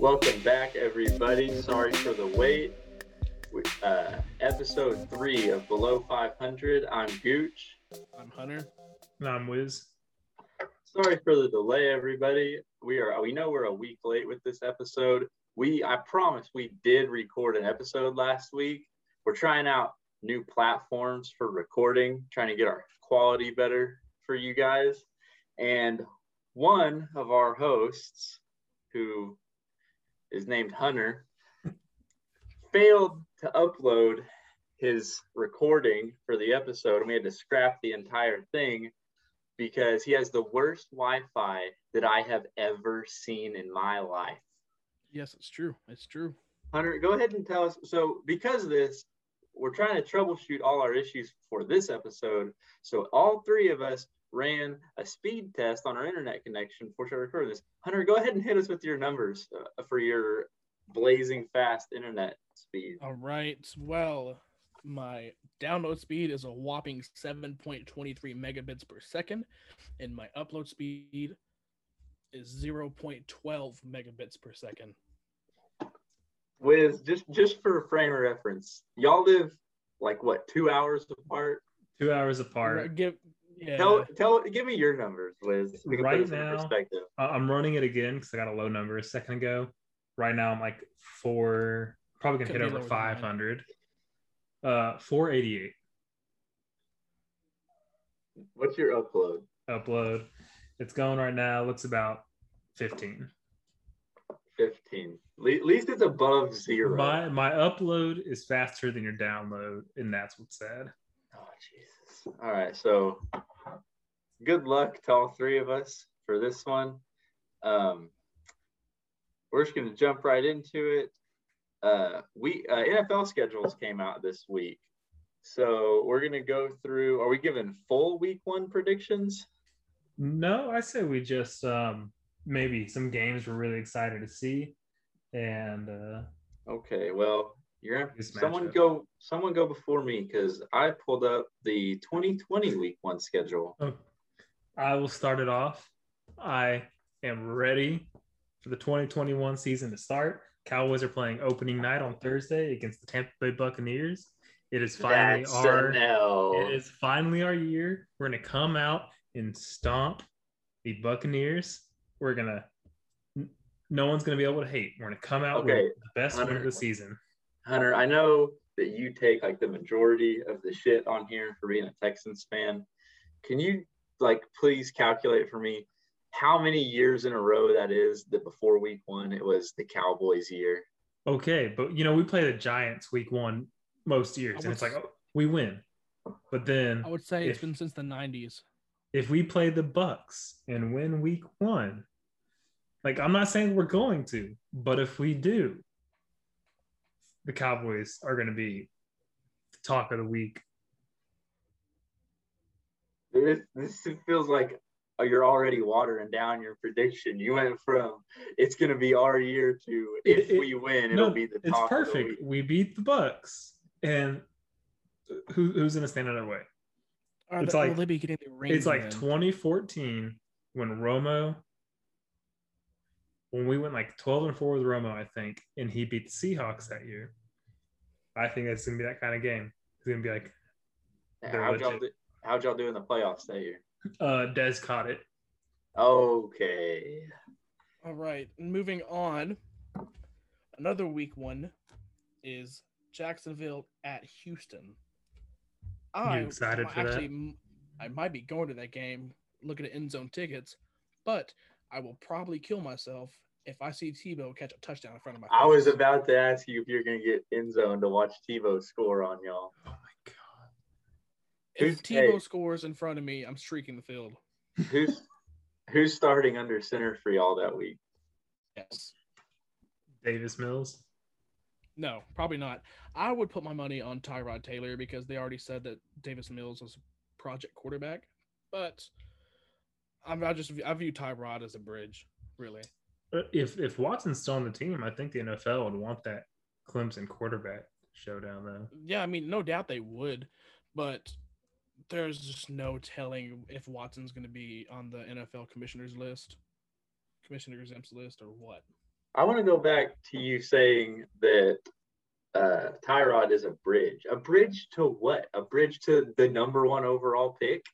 Welcome back, everybody. Sorry for the wait. We- Uh, episode three of Below 500. I'm Gooch. I'm Hunter. No, I'm Wiz. Sorry for the delay, everybody. We are we know we're a week late with this episode. We I promise we did record an episode last week. We're trying out new platforms for recording, trying to get our quality better for you guys. And one of our hosts, who is named Hunter, failed to upload his recording for the episode, and we had to scrap the entire thing because he has the worst Wi-Fi that I have ever seen in my life. Yes, it's true. It's true. Hunter, go ahead and tell us. So, because of this, we're trying to troubleshoot all our issues for this episode. So, all three of us ran a speed test on our internet connection before we recorded this. Hunter, go ahead and hit us with your numbers uh, for your blazing fast internet speed. All right. Well, my download speed is a whopping 7.23 megabits per second, and my upload speed is 0.12 megabits per second. With just just for frame of reference, y'all live like what two hours apart? Two hours apart. Give, yeah. Tell tell give me your numbers, Wiz. We can put Right now- perspective. I- I'm running it again because I got a low number a second ago. Right now, I'm like four, probably gonna Could hit over lower than mine. 500. Uh, 488 What's your upload? upload. It's going right now. Looks about 15. 15. At least it's above zero. My my upload is faster than your download, and that's what's sad. Oh, Jesus. All right. So good luck to all three of us for this one. Um, we're just going to jump right into it. Uh, we uh, NFL schedules came out this week. So we're going to go through. Are we giving full week one predictions? No, I say we just um maybe some games we're really excited to see, and uh Okay. Well, you're someone matchup. go someone go before me because I pulled up the 2020 week one schedule. I will start it off. I am ready for the 2021 season to start. Cowboys are playing opening night on Thursday against the Tampa Bay Buccaneers. It is finally That's our L. it is finally our year. We're gonna come out and stomp the Buccaneers. We're gonna no one's gonna be able to hate. We're gonna come out Okay, with the best win of the season. Hunter, I know that you take like the majority of the shit on here for being a Texans fan. Can you like please calculate for me how many years in a row that is that before week one it was the Cowboys year? Okay, but you know, we play the Giants week one most years, and it's like oh, we win. But then I would say it's been since the 90s. if we play the Bucks and win week one, like I'm not saying we're going to, but if we do, the Cowboys are going to be the talk of the week. This, this feels like uh, you're already watering down your prediction. You went from it's going to be our year to if It- it- we win, it'll No, be the it's talk the perfect. We beat the Bucks, and who, who's going to stand in our way? Are It's they, like- will they be getting the ring? It's like then? 2014 when Romo, when we went like 12 and 4 with Romo, I think, and he beat the Seahawks that year. I think that's gonna be that kind of game. It's gonna be like They're How'd y'all, do, how'd y'all do in the playoffs that year? uh Dez caught it. Okay. All right, moving on. Another week one is Jacksonville at Houston. I'm excited might for that? actually, m- I might be going to that game, looking at end zone tickets, but I will probably kill myself if I see Tebow catch a touchdown in front of my. I was about to ask you if you're going to get end zone to watch Tebow score on y'all. Oh my god. If who's- Tebow hey. scores in front of me, I'm streaking the field. Who's who's starting under center for y'all that week? Yes. Davis Mills. No, probably not. I would put my money on Tyrod Taylor because they already said that Davis Mills was project quarterback. But I'm I just I view Tyrod as a bridge, really. Uh, if if Watson's still on the team, I think the NFL would want that Clemson quarterback showdown though. Yeah, I mean, no doubt they would, but there's just no telling if Watson's going to be on the NFL commissioners list, commissioner exempts list, or what. I want to go back to you saying that uh, Tyrod is a bridge. A bridge to what? A bridge to the number one overall pick?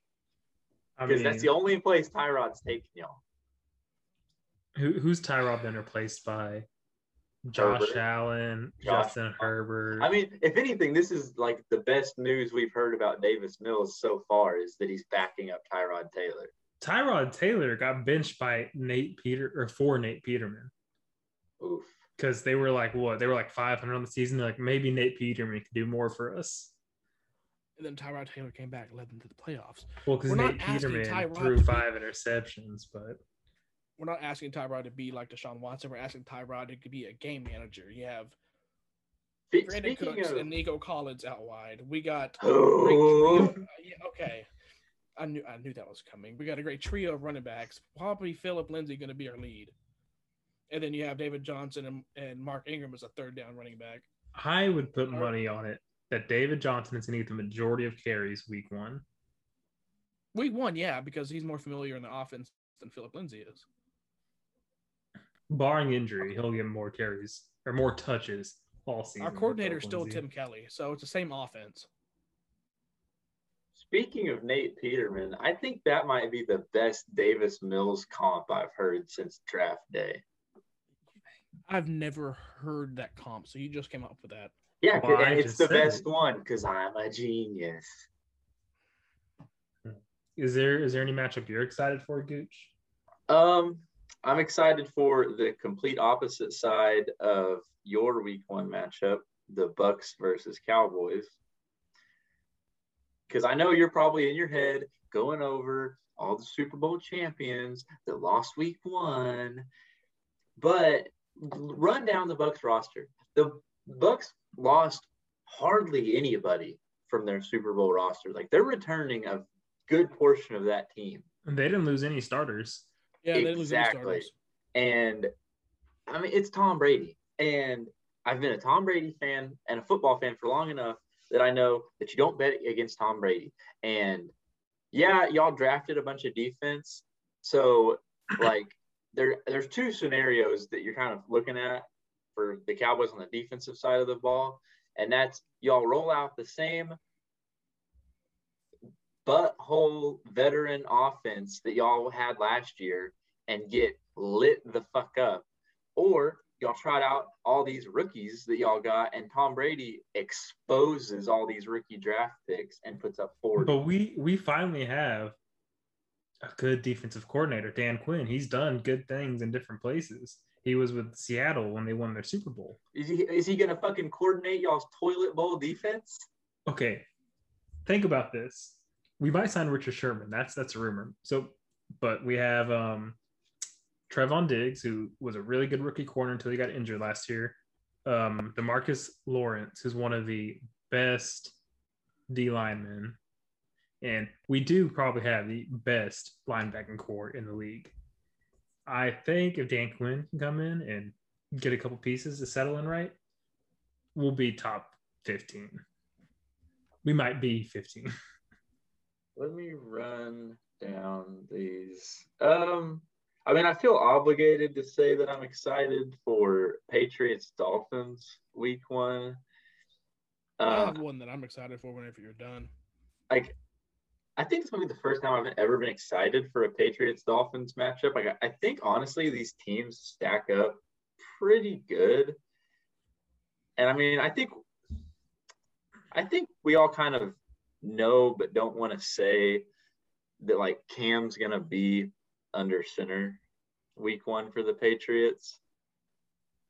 I Because mean, that's the only place Tyrod's taking y'all. who, who's Tyrod been replaced by? Josh Herbert. Allen, Josh- Justin Herbert. I mean, if anything, this is like the best news we've heard about Davis Mills so far is that he's backing up Tyrod Taylor. Tyrod Taylor got benched by Nate Peter or for Nate Peterman Oof. because they were like what they were like 500 on the season. They're like maybe Nate Peterman could do more for us. And then Tyrod Taylor came back, led them to the playoffs. Well, because We're not Nate Peterman Tyrod threw five interceptions, but We're not asking Tyrod to be like Deshaun Watson. We're asking Tyrod to be a game manager. You have Brandon Speaking Cooks of, and Nico Collins out wide. We got Oh. trio- uh, yeah, okay. I knew I knew that was coming. We got a great trio of running backs. Probably Philip Lindsay going to be our lead, and then you have David Johnson and, and Mark Ingram as a third down running back. I would put Alright. money on it that David Johnson is going to get the majority of carries week one. Week one, yeah, because he's more familiar in the offense than Philip Lindsay is. Barring injury, he'll get more carries or more touches all season. Our coordinator is still Lindsay. Tim Kelly, so it's the same offense. Speaking of Nate Peterman, I think that might be the best Davis Mills comp I've heard since draft day. I've never heard that comp, so you just came up with that. Yeah, Well, and it's the best it. one because I'm a genius. Is there is there any matchup you're excited for, Gooch? Um, I'm excited for the complete opposite side of your week one matchup, the Bucks versus Cowboys. Because I know you're probably in your head going over all the Super Bowl champions that lost week one. But run down the Bucks roster. The Bucks lost hardly anybody from their Super Bowl roster. Like they're returning a good portion of that team. They didn't lose any starters. Yeah, they lose Exactly. And I mean, it's Tom Brady. And I've been a Tom Brady fan and a football fan for long enough that I know that you don't bet against Tom Brady. And yeah, y'all drafted a bunch of defense. So, like, there, there's two scenarios that you're kind of looking at for the Cowboys on the defensive side of the ball. And that's y'all roll out the same butthole veteran offense that y'all had last year and get lit the fuck up. Or y'all tried out all these rookies that y'all got, and Tom Brady exposes all these rookie draft picks and puts up 40. But we we finally have a good defensive coordinator, Dan Quinn. He's done good things in different places. He was with Seattle when they won their Super Bowl. Is he, is he going to fucking coordinate y'all's toilet bowl defense? Okay, think about this. We might sign Richard Sherman. That's that's a rumor. So, but we have um Trevon Diggs, who was a really good rookie corner until he got injured last year. Um, Demarcus Lawrence, who's one of the best D linemen, and we do probably have the best linebacking core in the league. I think if Dan Quinn can come in and get a couple pieces to settle in right, we'll be top 15. We might be 15. Let me run down these. Um, I mean, I feel obligated to say that I'm excited for Patriots Dolphins week one. I Uh, have one that I'm excited for whenever you're done. like, I think it's gonna be the first time I've ever been excited for a Patriots Dolphins matchup. Like, I- I think honestly, these teams stack up pretty good. And I mean, I think, I think we all kind of know, but don't want to say that like Cam's gonna be under center week one for the Patriots.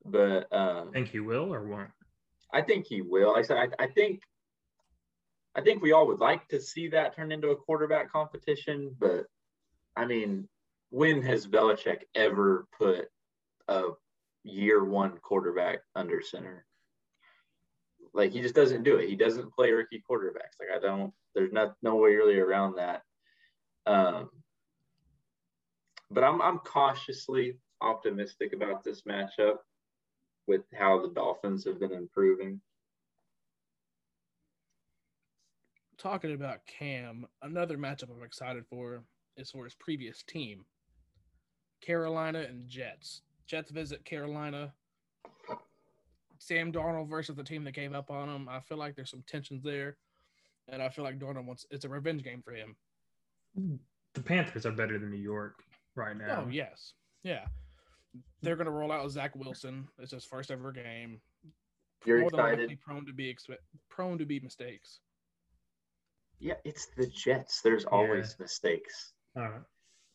But um, Think he will or won't? I think he will. I said, I, I think I think we all would like to see that turn into a quarterback competition, but I mean, when has Belichick ever put a year one quarterback under center? Like he just doesn't do it. He doesn't play rookie quarterbacks. Like I don't. There's not no way really around that. Um, but I'm I'm cautiously optimistic about this matchup with how the Dolphins have been improving. Talking about Cam, another matchup I'm excited for is for his previous team, Carolina and Jets. Jets visit Carolina. Sam Darnold versus the team that gave up on him. I feel like there's some tensions there, and I feel like Darnold wants it's a revenge game for him. The Panthers are better than New York right now. Oh yes, yeah. They're gonna roll out Zach Wilson. It's his first ever game. You're More than likely excited. Prone to be expe- prone to be mistakes. Yeah, it's the Jets. There's always mistakes. All right.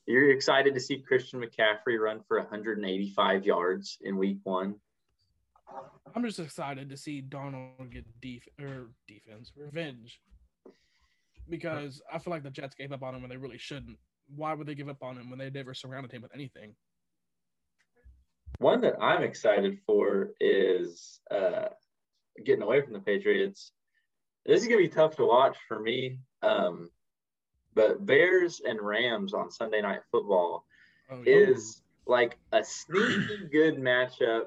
You're excited to see Christian McCaffrey run for 185 yards in week one. I'm just excited to see Darnold get def- or defense revenge because I feel like the Jets gave up on him when they really shouldn't. Why would they give up on him when they never surrounded him with anything? One that I'm excited for is uh, getting away from the Patriots. This is gonna be tough to watch for me. Um, but Bears and Rams on Sunday Night Football Oh, is like a sneaky good matchup.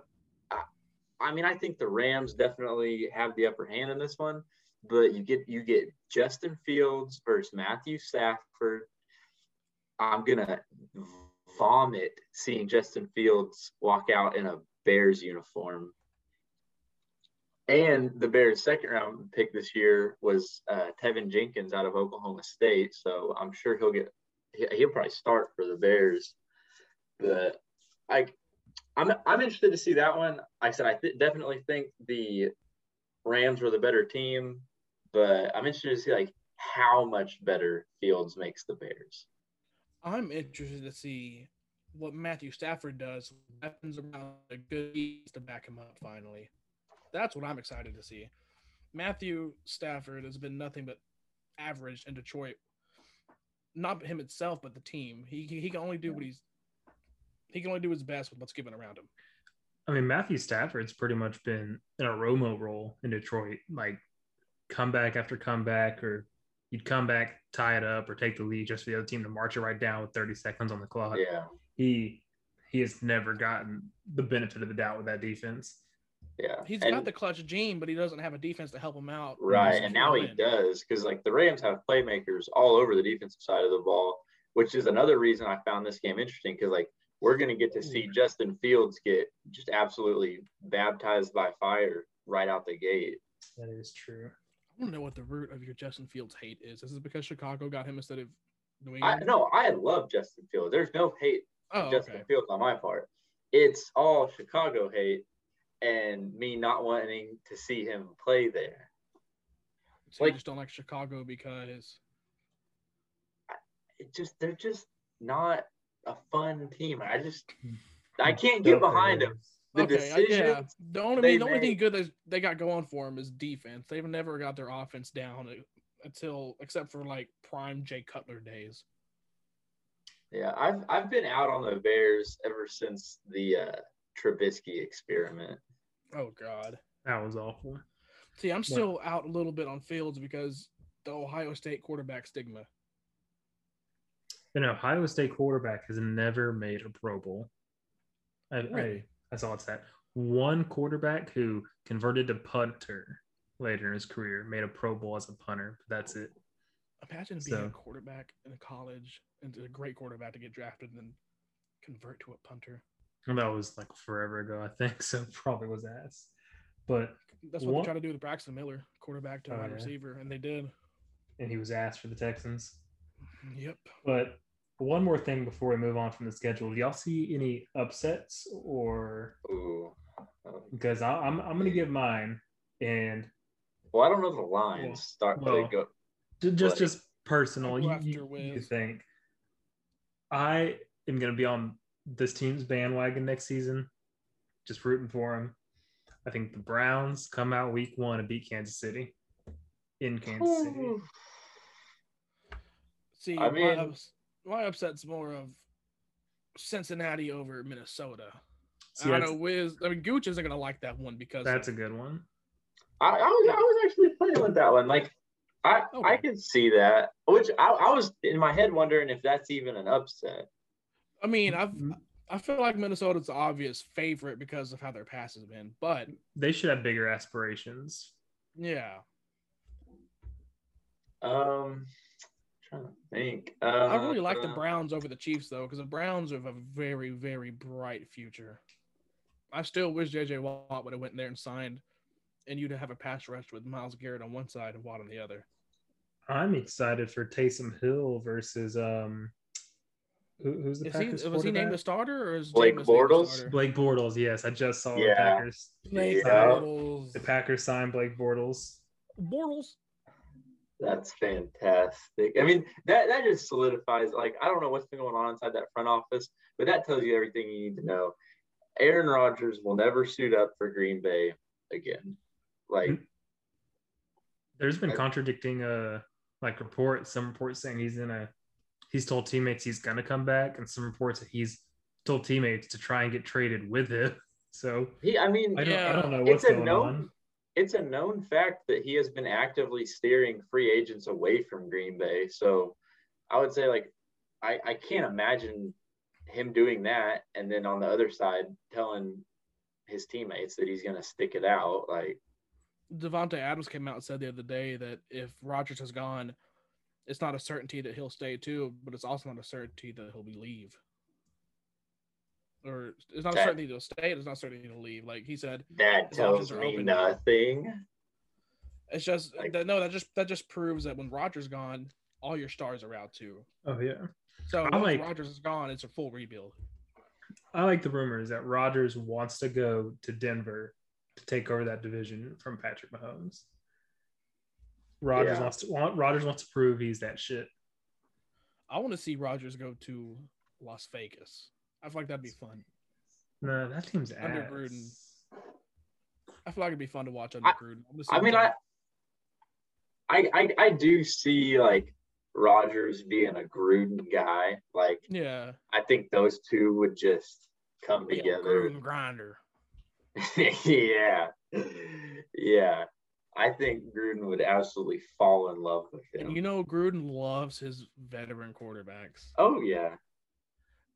I, mean, I think the Rams definitely have the upper hand in this one, but you get you get Justin Fields versus Matthew Stafford. I'm gonna vomit seeing Justin Fields walk out in a Bears uniform. And the Bears' second round pick this year was uh, Teven Jenkins out of Oklahoma State, so I'm sure he'll get he'll probably start for the Bears. But I, I'm I'm interested to see that one. I said I th- definitely think the Rams were the better team, but I'm interested to see like how much better Fields makes the Bears. I'm interested to see what Matthew Stafford does. Weapons around a good to back him up. Finally, that's what I'm excited to see. Matthew Stafford has been nothing but average in Detroit. Not him itself, but the team. He he he can only do what he's he can only do his best with what's given around him. I mean, Matthew Stafford's pretty much been in a Romo role in Detroit, like comeback after comeback, or he'd come back, tie it up, or take the lead just for the other team to march it right down with 30 seconds on the clock. Yeah, He he has never gotten the benefit of the doubt with that defense. yeah. He's And- got the clutch gene, but he doesn't have a defense to help him out. Right, and now he does because like the Rams have playmakers all over the defensive side of the ball, which is another reason I found this game interesting because like we're gonna get to see mm. Justin Fields get just absolutely baptized by fire right out the gate. That is true. I don't know what the root of your Justin Fields hate is. Is it because Chicago got him instead of New I England? no, I love Justin Fields. There's no hate oh, Justin okay. Fields on my part. It's all Chicago hate and me not wanting to see him play there. So you just don't like Chicago because It just they're just not a fun team. I just I can't get behind them. The okay, I- decisions yeah. The only they the only thing good that they got going for them is defense. They've never got their offense down until except for like prime Jay Cutler days. Yeah, I've I've been out on the Bears ever since the uh, Trubisky experiment. Oh God. That was awful. See, I'm still out a little bit on Fields because the Ohio State quarterback stigma. An Ohio State quarterback has never made a Pro Bowl. I, I, Really? that's all it's that. One quarterback who converted to punter later in his career made a Pro Bowl as a punter. But that's it. Imagine being So- a quarterback in a college and a great quarterback to get drafted and then convert to a punter. And that was like forever ago, I think. So probably was ass. But That's what What- they tried to do with Braxton Miller, quarterback to Oh, wide yeah. receiver, and they did. and he was asked for the Texans. Yep. But one more thing before we move on from the schedule, do y'all see any upsets or Ooh. Um, because I, I'm I'm gonna give mine and well, I don't know the lines. Well, Start well, to go. just Like- just personal. I'll You, you, you think I am gonna be on this team's bandwagon next season, just rooting for them. I think the Browns come out week one and beat Kansas City in Kansas City. See, I mean- ups- my upset's more of Cincinnati over Minnesota. See, I don't know, Wiz. I mean, Gooch isn't gonna like that one because that's a good one. I, I was I was actually playing with that one. Like I I can see that. Which I, I was in my head wondering if that's even an upset. I mean, I've Mm-hmm. I feel like Minnesota's the obvious favorite because of how their pass has been, but They should have bigger aspirations. yeah, Um, trying to think. Uh, I really like the uh, Browns over the Chiefs though, because the Browns have a very, very bright future. I still wish JJ Watt would have went there and signed, and you'd have a pass rush with Myles Garrett on one side and Watt on the other. I'm excited for Taysom Hill versus um, who, who's the Is he, Packers was he named a quarterback? starter or is Blake Jameis named the Bortles? Blake Bortles. Yes, I just saw the Packers. Blake Yeah. Bortles. The Packers signed Blake Bortles. Bortles. That's fantastic. I mean, that that just solidifies. Like, I don't know what's been going on inside that front office, but that tells you everything you need to know. Aaron Rodgers will never suit up for Green Bay again. Like, There's been I- contradicting uh like reports. Some reports saying he's in a he's told teammates he's gonna come back, and some reports that he's told teammates to try and get traded with him. So he, I mean, I don't I don't know it's what's a going known on. It's a known fact that he has been actively steering free agents away from Green Bay. So I would say like I, I can't imagine him doing that and then on the other side telling his teammates that he's gonna stick it out. Like Davante Adams came out and said the other day that if Rodgers has gone, it's not a certainty that he'll stay too, but it's also not a certainty that he'll be leave. Or it's not a That- certainty he'll stay. It's not a certainty he'll leave. Like he said, that tells options me open. nothing. it's just Like- that, no. That just that just proves that when Rodgers gone, all your stars are out too. Oh yeah. So I once like- Rodgers is gone, it's a full rebuild. I like the rumors that Rodgers wants to go to Denver to take over that division from Patrick Mahomes. Rodgers Yeah. wants to want Rodgers wants to prove he's that shit. I want to see Rodgers go to Las Vegas. I feel like that'd be fun. No, that team's Under ass. Gruden. I feel like it'd be fun to watch under I- Gruden. wanna see I mean him- I I I, I do see like Rodgers being a Gruden guy. Like yeah, I think those two would just come yeah, together. Gruden grinder. yeah. Yeah. I think Gruden would absolutely fall in love with him. And you know Gruden loves his veteran quarterbacks. oh yeah.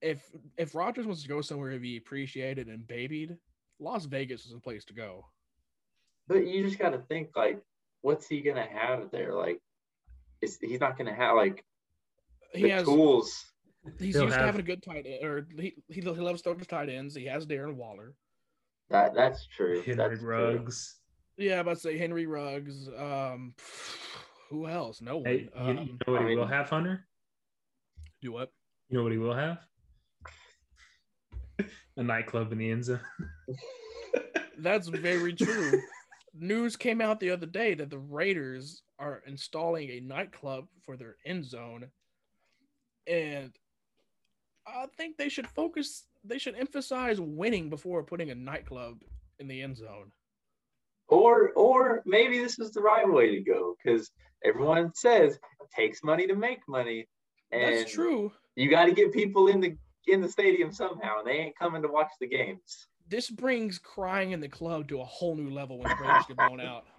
If if Rodgers wants to go somewhere to be appreciated and babied, Las Vegas is a place to go. But you just gotta think like what's he gonna have there? Like is he's not gonna have like He the has tools. he's He'll used to having a good tight end, or he he, he loves throwing his tight ends. He has Darren Waller. That that's true. Henry that's true. Yeah, I'm about to say Henry Ruggs. Um, who else? No one. Hey, you, you um, know what I he will mean- have, Hunter? do what? You know what he will have? A nightclub in the end zone. That's very true. News came out the other day that the Raiders are installing a nightclub for their end zone. And I think they should focus, they should emphasize winning before putting a nightclub in the end zone. Or or maybe this is the right way to go because everyone says it takes money to make money. And That's true. You got to get people in the in the stadium somehow, and they ain't coming to watch the games. This brings crying in the club to a whole new level when the Raiders get blown out.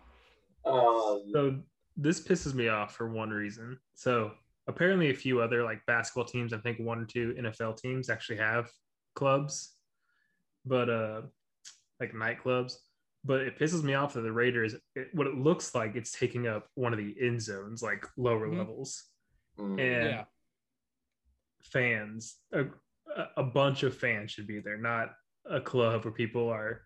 Um, So this pisses me off for one reason. So apparently a few other like basketball teams, I think one or two NFL teams actually have clubs, but uh like nightclubs. But it pisses me off that the Raiders, it, what it looks like, it's taking up one of the end zones, like lower Mhm. levels, mm, and Yeah. fans, a, a bunch of fans should be there, not a club where people are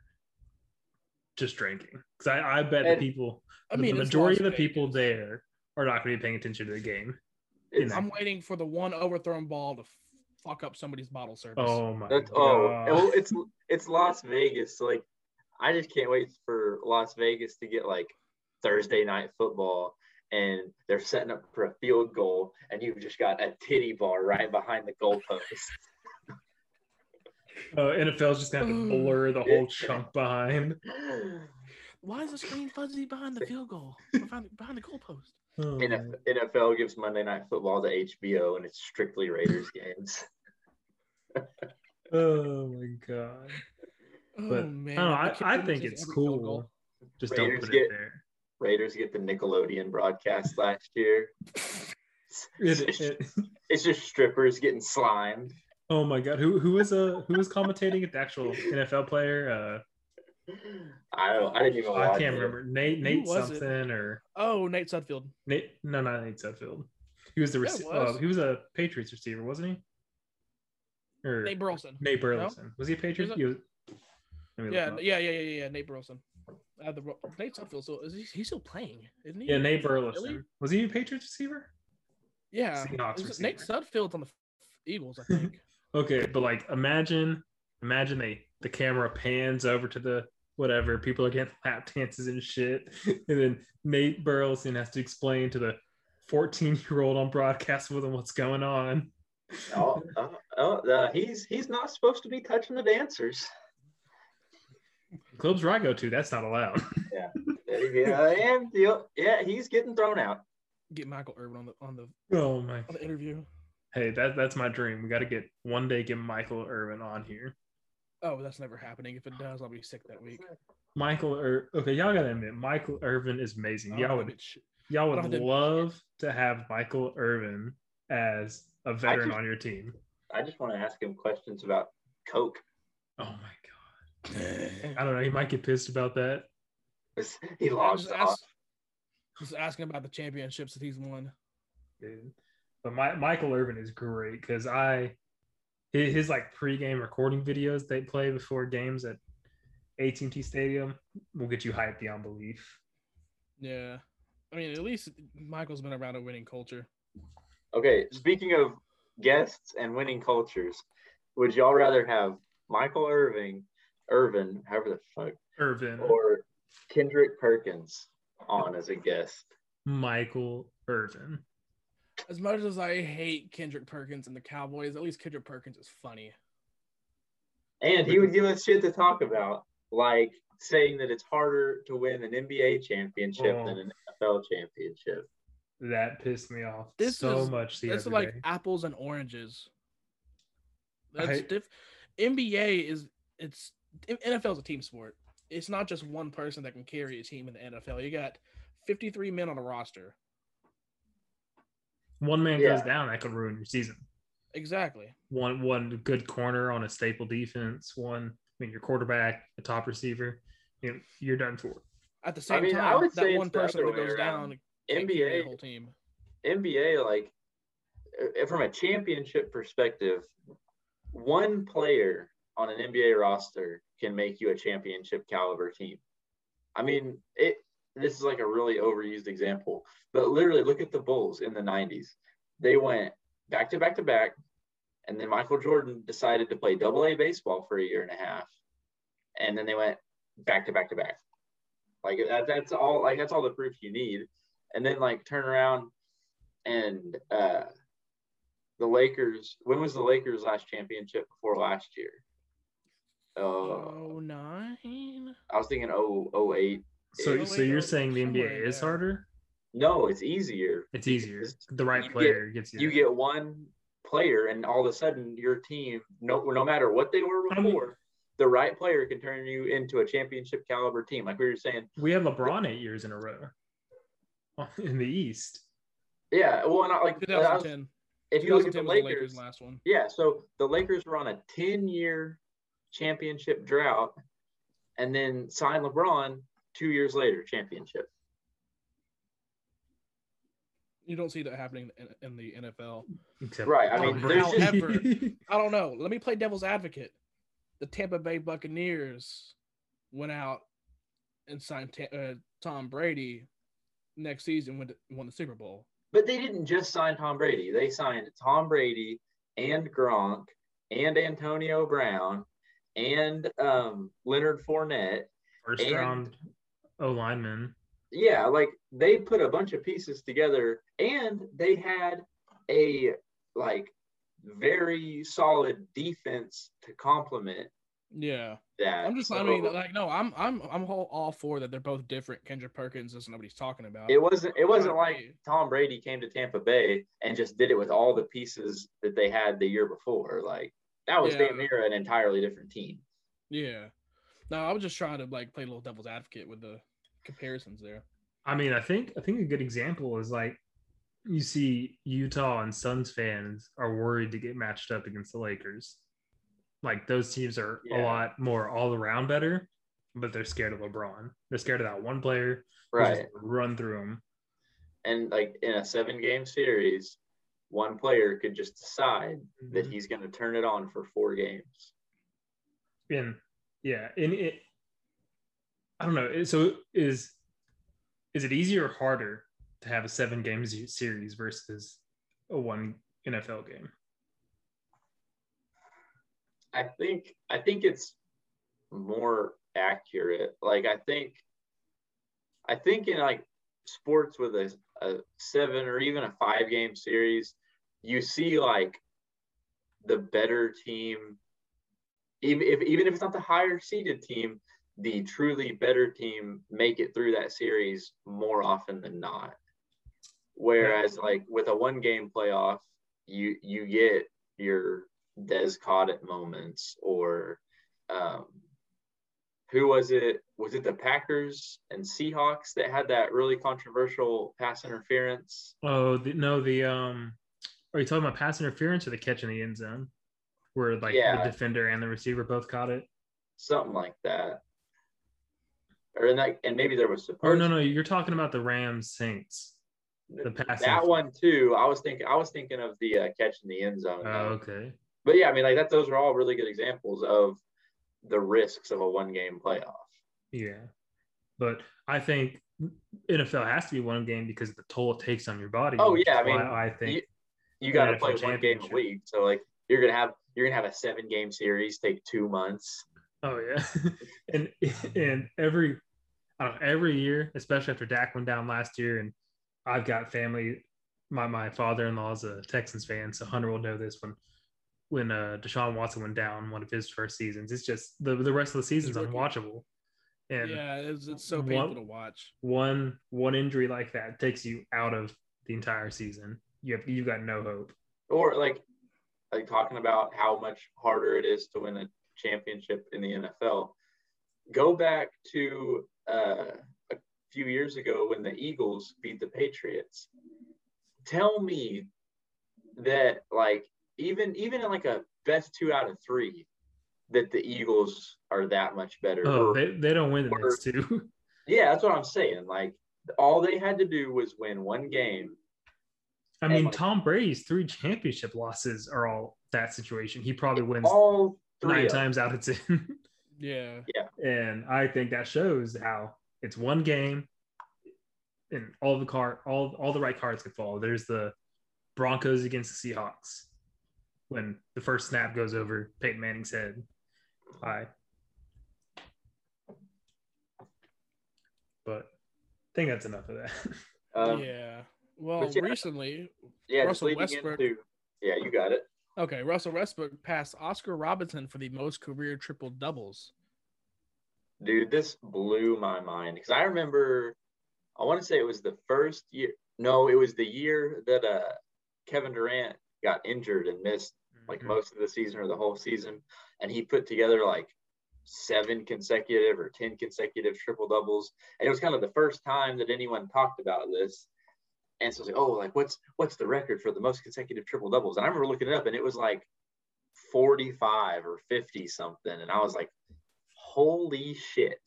just drinking. Because I, I bet the people, I the mean, it's majority of the people there are not going to be paying attention to the game. it's, I'm waiting for the one overthrown ball to fuck up somebody's bottle service. Oh my that's oh, god! oh it's it's Las Vegas. So like, I just can't wait for Las Vegas to get like Thursday night football, and they're setting up for a field goal, and you've just got a titty bar right behind the goalpost. Uh, oh, NFL's just going to have to blur the whole chunk behind. Why is the screen fuzzy behind the field goal? Behind, behind the goalpost? Oh, NFL gives Monday Night Football to HBO, and it's strictly Raiders games. oh my god! Oh But man, I don't know. I I, can't I believe think it's every goal. cool. Just don't put get- it there. Raiders get the Nickelodeon broadcast last year. It- it- It's just strippers getting slimed. Oh my god! Who who is uh who is commentating it? The actual NFL player? Uh, I don't. I didn't even. I can't it. remember. Nate Nate was it? something or Oh, Nate Sudfeld. Nate? No, not Nate Sudfeld. He was the rec- it was. Uh, he was a Patriots receiver, wasn't he? Or Nate Burleson. Nate Burleson. Was he a Patriot? a- He was, Yeah, look him up. yeah, yeah, yeah, yeah, yeah. Nate Burleson. Uh, the Nate Sudfeld. So is he, he's still playing, isn't he? yeah, Nate Really? Burleson. Was he a Patriots receiver? Yeah. Seahawks Nate receiver. Sudfeld's on the Eagles, I think. Okay, but like imagine, imagine they the camera pans over to the whatever people are getting lap dances and shit, and then Nate Burleson has to explain to the 14 year old on broadcast with him what's going on. Oh, oh, oh uh, he's he's not supposed to be touching the dancers. Clubs where I go to, that's not allowed. yeah, yeah, and yeah, yeah, he's getting thrown out. Get Michael Irvin on the on the oh my! on the interview. Hey, that that's my dream. We got to get one day get Michael Irvin on here. Oh, that's never happening. If it does, I'll be sick that week. Michael, Ir- okay, y'all gotta admit, Michael Irvin is amazing. Oh, y'all Oh, would bitch. y'all would don't to- love to have Michael Irvin as a veteran just- on your team. I just want to ask him questions about Coke. Oh my god. I don't know. He might get pissed about that. He lost just ask- Just asking about the championships that he's won. Dude. But my, Michael Irvin is great because I his, his like pregame recording videos they play before games at AT&T Stadium will get you hyped beyond belief. Yeah. I mean, at least Michael's been around a winning culture. Okay, speaking of guests and winning cultures, would y'all rather have Michael Irving, Irvin, however the fuck, Irvin, or Kendrick Perkins on as a guest? Michael Irvin. As much as I hate Kendrick Perkins and the Cowboys, at least Kendrick Perkins is funny. And he would give us shit to talk about, like saying that it's harder to win an NBA championship Oh. than an oh. NFL championship. That pissed me off This so is- much the That's other like day. apples and oranges. I- That's diff- NBA is it's NFL is a team sport. It's not just one person that can carry a team in the NFL. You got 53 men on a roster. One man Yeah. goes down, that could ruin your season. Exactly. One one good corner on a staple defense, one I mean your quarterback, a top receiver, you know, you're done for. At the same I mean, I time, would say that it's one person other that goes around. down NBA whole team. NBA, like uh, from a championship perspective, one player on an NBA roster can make you a championship caliber team. I mean, it. This is like a really overused example, but literally, look at the Bulls in the '90s. They went back to back to back, and then Michael Jordan decided to play Double A baseball for a year and a half, and then they went back to back to back. Like that, that's all. Like that's all the proof you need, and then like turn around and uh, the Lakers. When was the Lakers' last championship before last year? Uh, Oh nine. I was thinking oh oh eight. So so you're saying the NBA is there. harder? No, it's easier. It's easier. Because The right you get- player gets you. You get one player, and all of a sudden, your team, no no matter what they were I mean- before, the right player can turn you into a championship caliber team. Like we were saying, we had LeBron eight years in a row in the East. yeah. Well, not like uh, I was- 2010. if you look at the was the Lakers, Lakers' last one. Yeah, so the Lakers were on a 10 year championship drought and then signed LeBron two years later, championship. You don't see that happening in, in the NFL. Except Right, I mean, Tom there's just- Brady. I don't know. Let me play devil's advocate. The Tampa Bay Buccaneers went out and signed Ta- uh, Tom Brady next season when won the Super Bowl. But they didn't just sign Tom Brady, they signed Tom Brady and Gronk and Antonio Brown and um, Leonard Fournette. First And- round O lineman. Yeah, like they put a bunch of pieces together and they had a like very solid defense to complement Yeah, that. I'm just. I mean, like, no, I'm, I'm, I'm all, all for that. They're both different. Kendrick Perkins is nobody's talking about. It wasn't. It wasn't like Tom Brady came to Tampa Bay and just did it with all the pieces that they had the year before. Like that was Yeah. damn near an entirely different team. Yeah. No, I was just trying to like play a little devil's advocate with the comparisons there. I mean, I think I think a good example is like you see Utah and Suns fans are worried to get matched up against the Lakers. Like those teams are a lot more all around better, but they're scared of LeBron. They're scared of that one player. Right. just Run through them. And like in a seven game series, one player could just decide that Mhm. he's going to turn it on for four games. And yeah, and it. I don't know. So is is it easier or harder to have a seven game series versus a one NFL game? I think I think it's more accurate. Like I think I think in like sports with a, a seven or even a five game series, you see like the better team, even if even if it's not the higher seeded team, the truly better team make it through that series more often than not. Whereas like with a one game playoff, you you get your Des Cottet moments or um, who was it? Was it the Packers and Seahawks that had that really controversial pass interference? Oh the, no, the um, are you talking about pass interference or the catch in the end zone, where like Yeah. the defender and the receiver both caught it? Something like that. Or in that, and maybe there was supposed Or no, no, you're talking about the Rams Saints. the pass that one too. I was thinking, I was thinking of the uh, catch in the end zone. Oh, okay. But yeah, I mean, like that. Those are all really good examples of the risks of a one-game playoff. Yeah, but I think NFL has to be one game because of the toll it takes on your body. Oh, yeah, I mean, I think You got to play one game a week, so like you're gonna have you're gonna have a seven-game series take two months. Oh yeah, and and every I don't know, every year, especially after Dak went down last year, and I've got family. My my father in law is a Texans fan, so Hunter will know this when when uh, Deshaun Watson went down one of his first seasons. It's just the the rest of the season's unwatchable, and yeah, it's, it's so One- painful to watch. one one injury like that takes you out of the entire season. You have you've got no hope. or like like talking about how much harder it is to win a championship in the NFL. Go back to uh, a few years ago when the Eagles beat the Patriots. Tell me that like even even in like a best two out of three, that the Eagles are that much better. Oh, Or- they, they don't win the next two. yeah, that's what I'm saying. Like all they had to do was win one game. I mean, like- Tom Brady's three championship losses are all that situation. He probably wins All nine of times out of ten. Yeah, Yeah. and I think that shows how it's one game and all the card all all the right cards could fall. There's the Broncos against the Seahawks when the first snap goes over Peyton Manning's head. High. But I think that's enough of that. Um, yeah. Well, yeah. recently, Yeah, Russell Westbrook- into yeah, you got it. Okay, Russell Westbrook passed Oscar Robinson for the most career triple doubles. Dude, this blew my mind because I remember I want to say it was the first year. No, it was the year that uh Kevin Durant got injured and missed like Mhm. most of the season or the whole season, and he put together like seven consecutive or ten consecutive triple doubles, and it was kind of the first time that anyone talked about this. And so I was like, oh, like what's what's the record for the most consecutive triple doubles? And I remember looking it up, and it was like 45 or 50 something, and I was like, holy shit!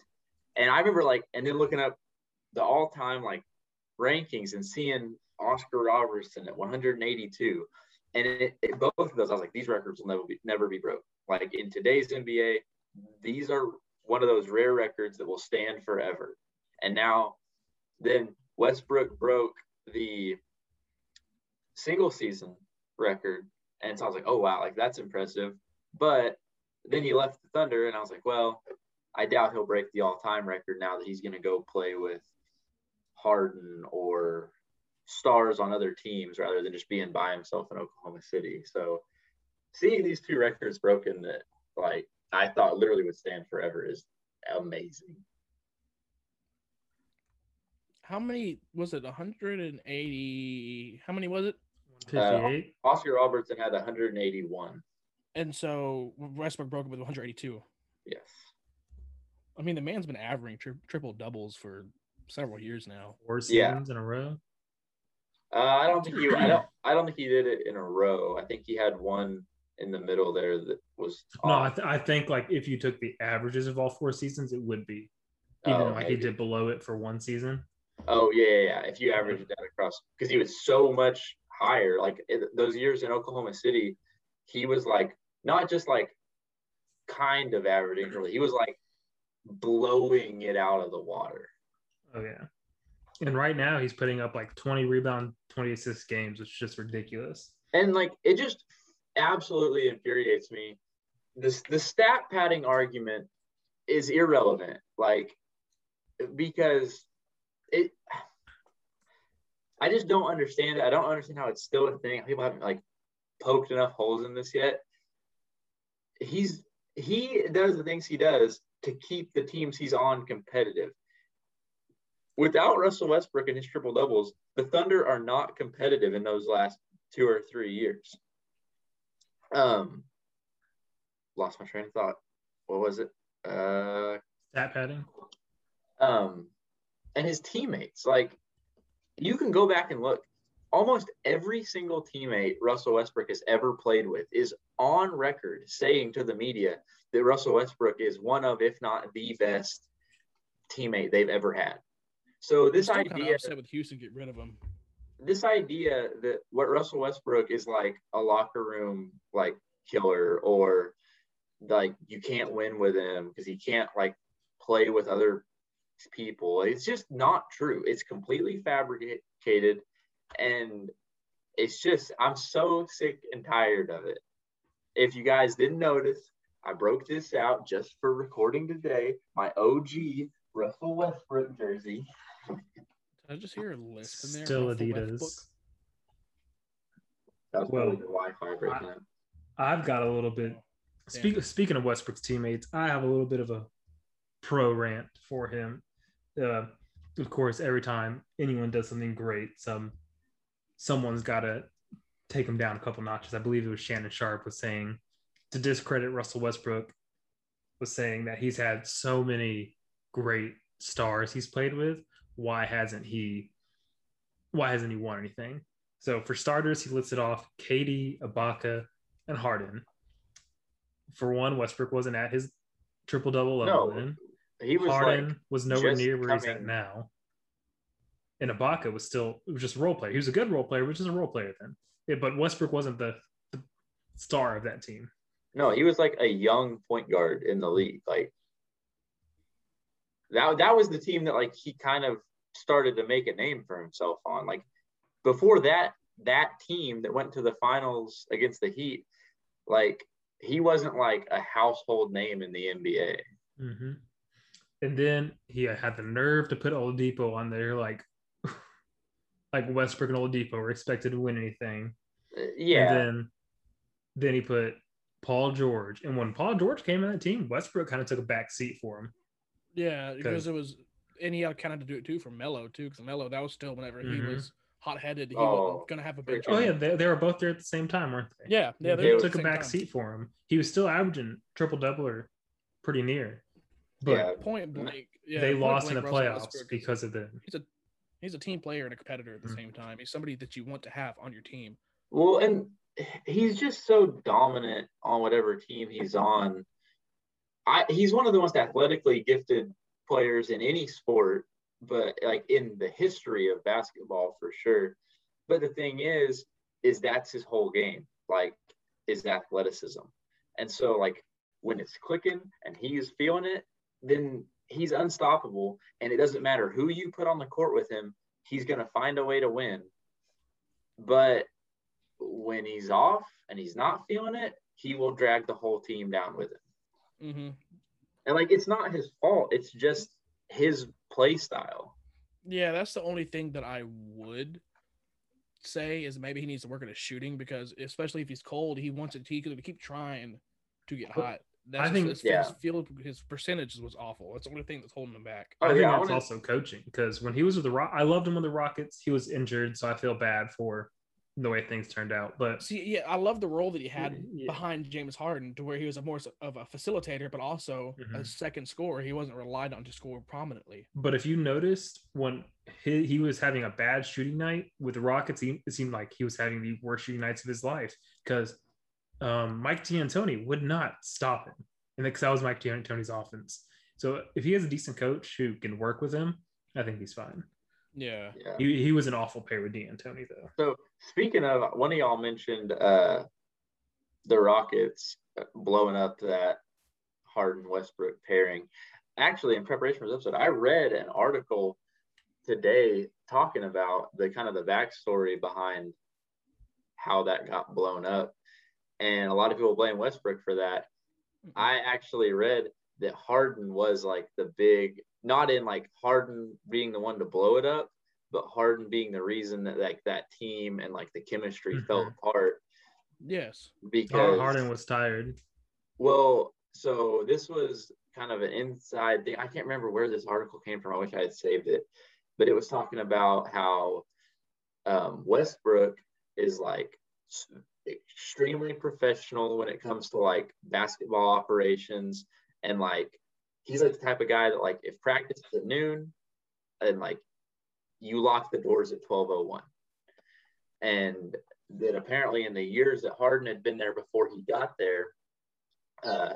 And I remember like, and then looking up the all-time like rankings and seeing Oscar Robertson at 182, and it, it, both of those, I was like, these records will never be never be broke. Like in today's NBA, these are one of those rare records that will stand forever. And now, then Westbrook broke the single season record, and so I was like, oh wow, like that's impressive. But then he left the Thunder, and I was like, well, I doubt he'll break the all-time record now that he's going to go play with Harden or stars on other teams rather than just being by himself in Oklahoma City. So seeing these two records broken that like I thought literally would stand forever is amazing. How many was it? 180. How many was it? 58. Oscar Robertson had 181. And so Westbrook broke it with 182. Yes. I mean, the man's been averaging tri- triple doubles for several years now. Four Yeah. seasons in a row. Uh, I don't think he. I don't. I don't think he did it in a row. I think he had one in the middle there that was. No, I, th- I think like if you took the averages of all four seasons, it would be. Even Oh, though like he did below it for one season. Oh yeah, yeah, yeah. If you average it down across, because he was so much higher. Like it, those years in Oklahoma City, he was like not just like kind of averaging, Really, he was like blowing it out of the water. Oh yeah. And right now he's putting up like 20 rebound, 20 assist games, which is just ridiculous. And like it just absolutely infuriates me. This the stat padding argument is irrelevant. Like because it I just don't understand it. I don't understand how it's still a thing. People haven't like poked enough holes in this yet. He's he does the things he does to keep the teams he's on competitive. Without Russell Westbrook and his triple doubles, the Thunder are not competitive in those last two or three years. Um, lost my train of thought. What was it? Uh, Stat padding. Um, and his teammates, like you can go back and look. Almost every single teammate Russell Westbrook has ever played with is on record saying to the media that Russell Westbrook is one of, if not the best teammate they've ever had. So this idea, upset with Houston get rid of him. this idea that what Russell Westbrook is like a locker room like killer or like you can't win with him because he can't like play with other people. It's just not true. It's completely fabricated and it's just I'm so sick and tired of it. If you guys didn't notice, I broke this out just for recording today. My OG Russell Westbrook jersey. Did I just hear a list in there? Still Russell Adidas. Westbrook? That was Well, probably the Wi-Fi breaking up. I've got a little bit. Speak, speaking of Westbrook's teammates, I have a little bit of a pro rant for him. Uh, of course, every time anyone does something great, some someone's got to take him down a couple notches. I believe it was Shannon Sharpe was saying to discredit Russell Westbrook was saying that he's had so many great stars he's played with. Why hasn't he? Why hasn't he won anything? So for starters, he listed off KD, Ibaka, and Harden. For one, Westbrook wasn't at his triple double level No, then. He was Harden like was nowhere near where he's at now. And Ibaka was still it was just a role player. He was a good role player, which is a role player then. Yeah, but Westbrook wasn't the, the star of that team. No, he was like a young point guard in the league. Like that that was the team that like he kind of started to make a name for himself on. Like before that, that team that went to the finals against the Heat, like he wasn't like a household name in the NBA. Mm-hmm. And then he had the nerve to put Oladipo on there, like like Westbrook and Oladipo were expected to win anything. Uh, Yeah. And then then he put Paul George. And when Paul George came in that team, Westbrook kind of took a back seat for him. Yeah, because it was, and he had kind of to do it too for Melo too, because Melo that was still whenever he Mhm. was hot headed, he Oh, was gonna have a big. Oh yeah, they, they were both there at the same time, weren't they? yeah, yeah. they they took the a back time. seat for him. He was still averaging triple double or pretty near, but yeah. Point blank, yeah. they point lost in the Russell playoffs Westbrook because of the. he's a he's a team player and a competitor at the Mhm. same time. He's somebody that you want to have on your team. Well, and he's just so dominant on whatever team he's on. I he's one of the most athletically gifted players in any sport, but like in the history of basketball for sure. But the thing is, is that's his whole game, like is athleticism. And so like when it's clicking and he's feeling it, then he's unstoppable. And it doesn't matter who you put on the court with him, he's gonna find a way to win. But when he's off and he's not feeling it, he will drag the whole team down with him. Mm-hmm. And like it's not his fault. It's just his play style. Yeah, that's the only thing that I would say is maybe he needs to work at his shooting because especially if he's cold, he wants it. He could keep trying to get hot. That's I think- his, yeah. his field his percentages was awful. That's the only thing that's holding him back. Oh, I think yeah, I also coaching because when he was with the Rock, I loved him with the Rockets. He was injured, so I feel bad for the way things turned out. But See, yeah, I love the role that he had Yeah. behind James Harden, to where he was a more of a facilitator, but also a Mhm. second scorer. He wasn't relied on to score prominently. But if you noticed when he, he was having a bad shooting night with the Rockets, he, it seemed like he was having the worst shooting nights of his life because um, Mike D'Antoni would not stop him. And because that was Mike D'Antoni's offense. So if he has a decent coach who can work with him, I think he's fine. Yeah. Yeah. He, he was an awful pair with D'Antoni though. So speaking of, one of y'all mentioned uh, the Rockets blowing up that Harden Westbrook pairing. Actually, in preparation for this episode, I read an article today talking about the kind of the backstory behind how that got blown up, and a lot of people blame Westbrook for that. I actually read that Harden was like the big, not in like Harden being the one to blow it up, but Harden being the reason that like that team and like the chemistry fell Mhm. apart Yes. because Harden was tired. well, so this was kind of an inside thing. I can't remember where this article came from. I wish I had saved it, but it was talking about how um, Westbrook is like s- extremely professional when it comes to like basketball operations, and like he's like the type of guy that like if practice is at noon, and like you lock the doors at twelve oh one, and that apparently in the years that Harden had been there before he got there, uh,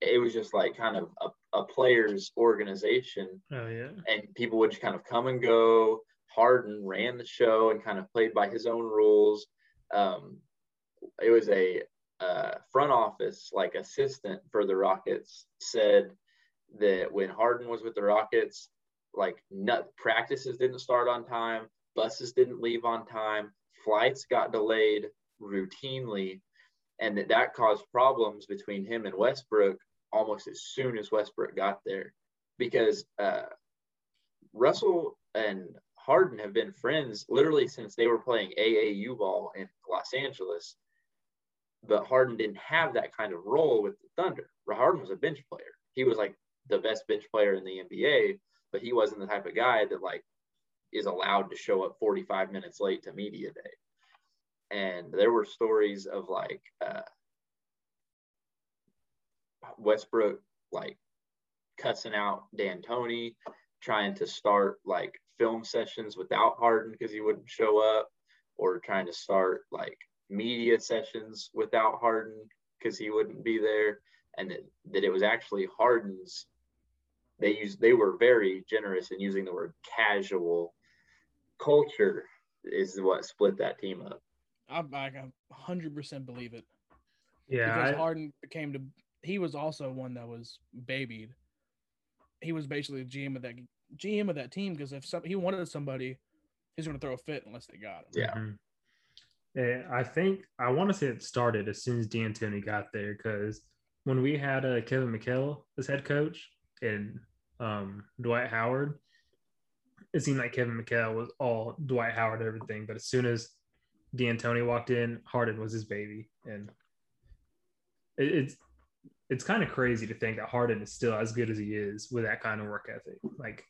it was just like kind of a, a player's organization, Oh yeah. and people would just kind of come and go. Harden ran the show and kind of played by his own rules. Um, it was a uh, front office like assistant for the Rockets said that when Harden was with the Rockets, like nut practices didn't start on time, buses didn't leave on time, flights got delayed routinely, and that that caused problems between him and Westbrook almost as soon as Westbrook got there, because uh, Russell and Harden have been friends literally since they were playing AAU ball in Los Angeles. But Harden didn't have that kind of role with the Thunder. Harden was a bench player. He was like the best bench player in the NBA, but he wasn't the type of guy that like is allowed to show up 45 minutes late to media day. And there were stories of like uh, Westbrook like cussing out D'Antoni, trying to start like film sessions without Harden because he wouldn't show up, or trying to start like media sessions without Harden because he wouldn't be there, and that, that it was actually Harden's. They used they were very generous in using the word casual culture is what split that team up. I, I can 100% believe it. Yeah. because I- Harden became to he was also one that was babied. He was basically the GM of that GM of that team because if some, he wanted somebody, he's going to throw a fit unless they got him. Yeah. Mm-hmm. Mhm. I think I want to say it started as soon as D'Antoni got there because when we had uh, Kevin McHale as head coach and um, Dwight Howard, it seemed like Kevin McHale was all Dwight Howard everything. But as soon as D'Antoni walked in, Harden was his baby, and it, it's it's kind of crazy to think that Harden is still as good as he is with that kind of work ethic. Like,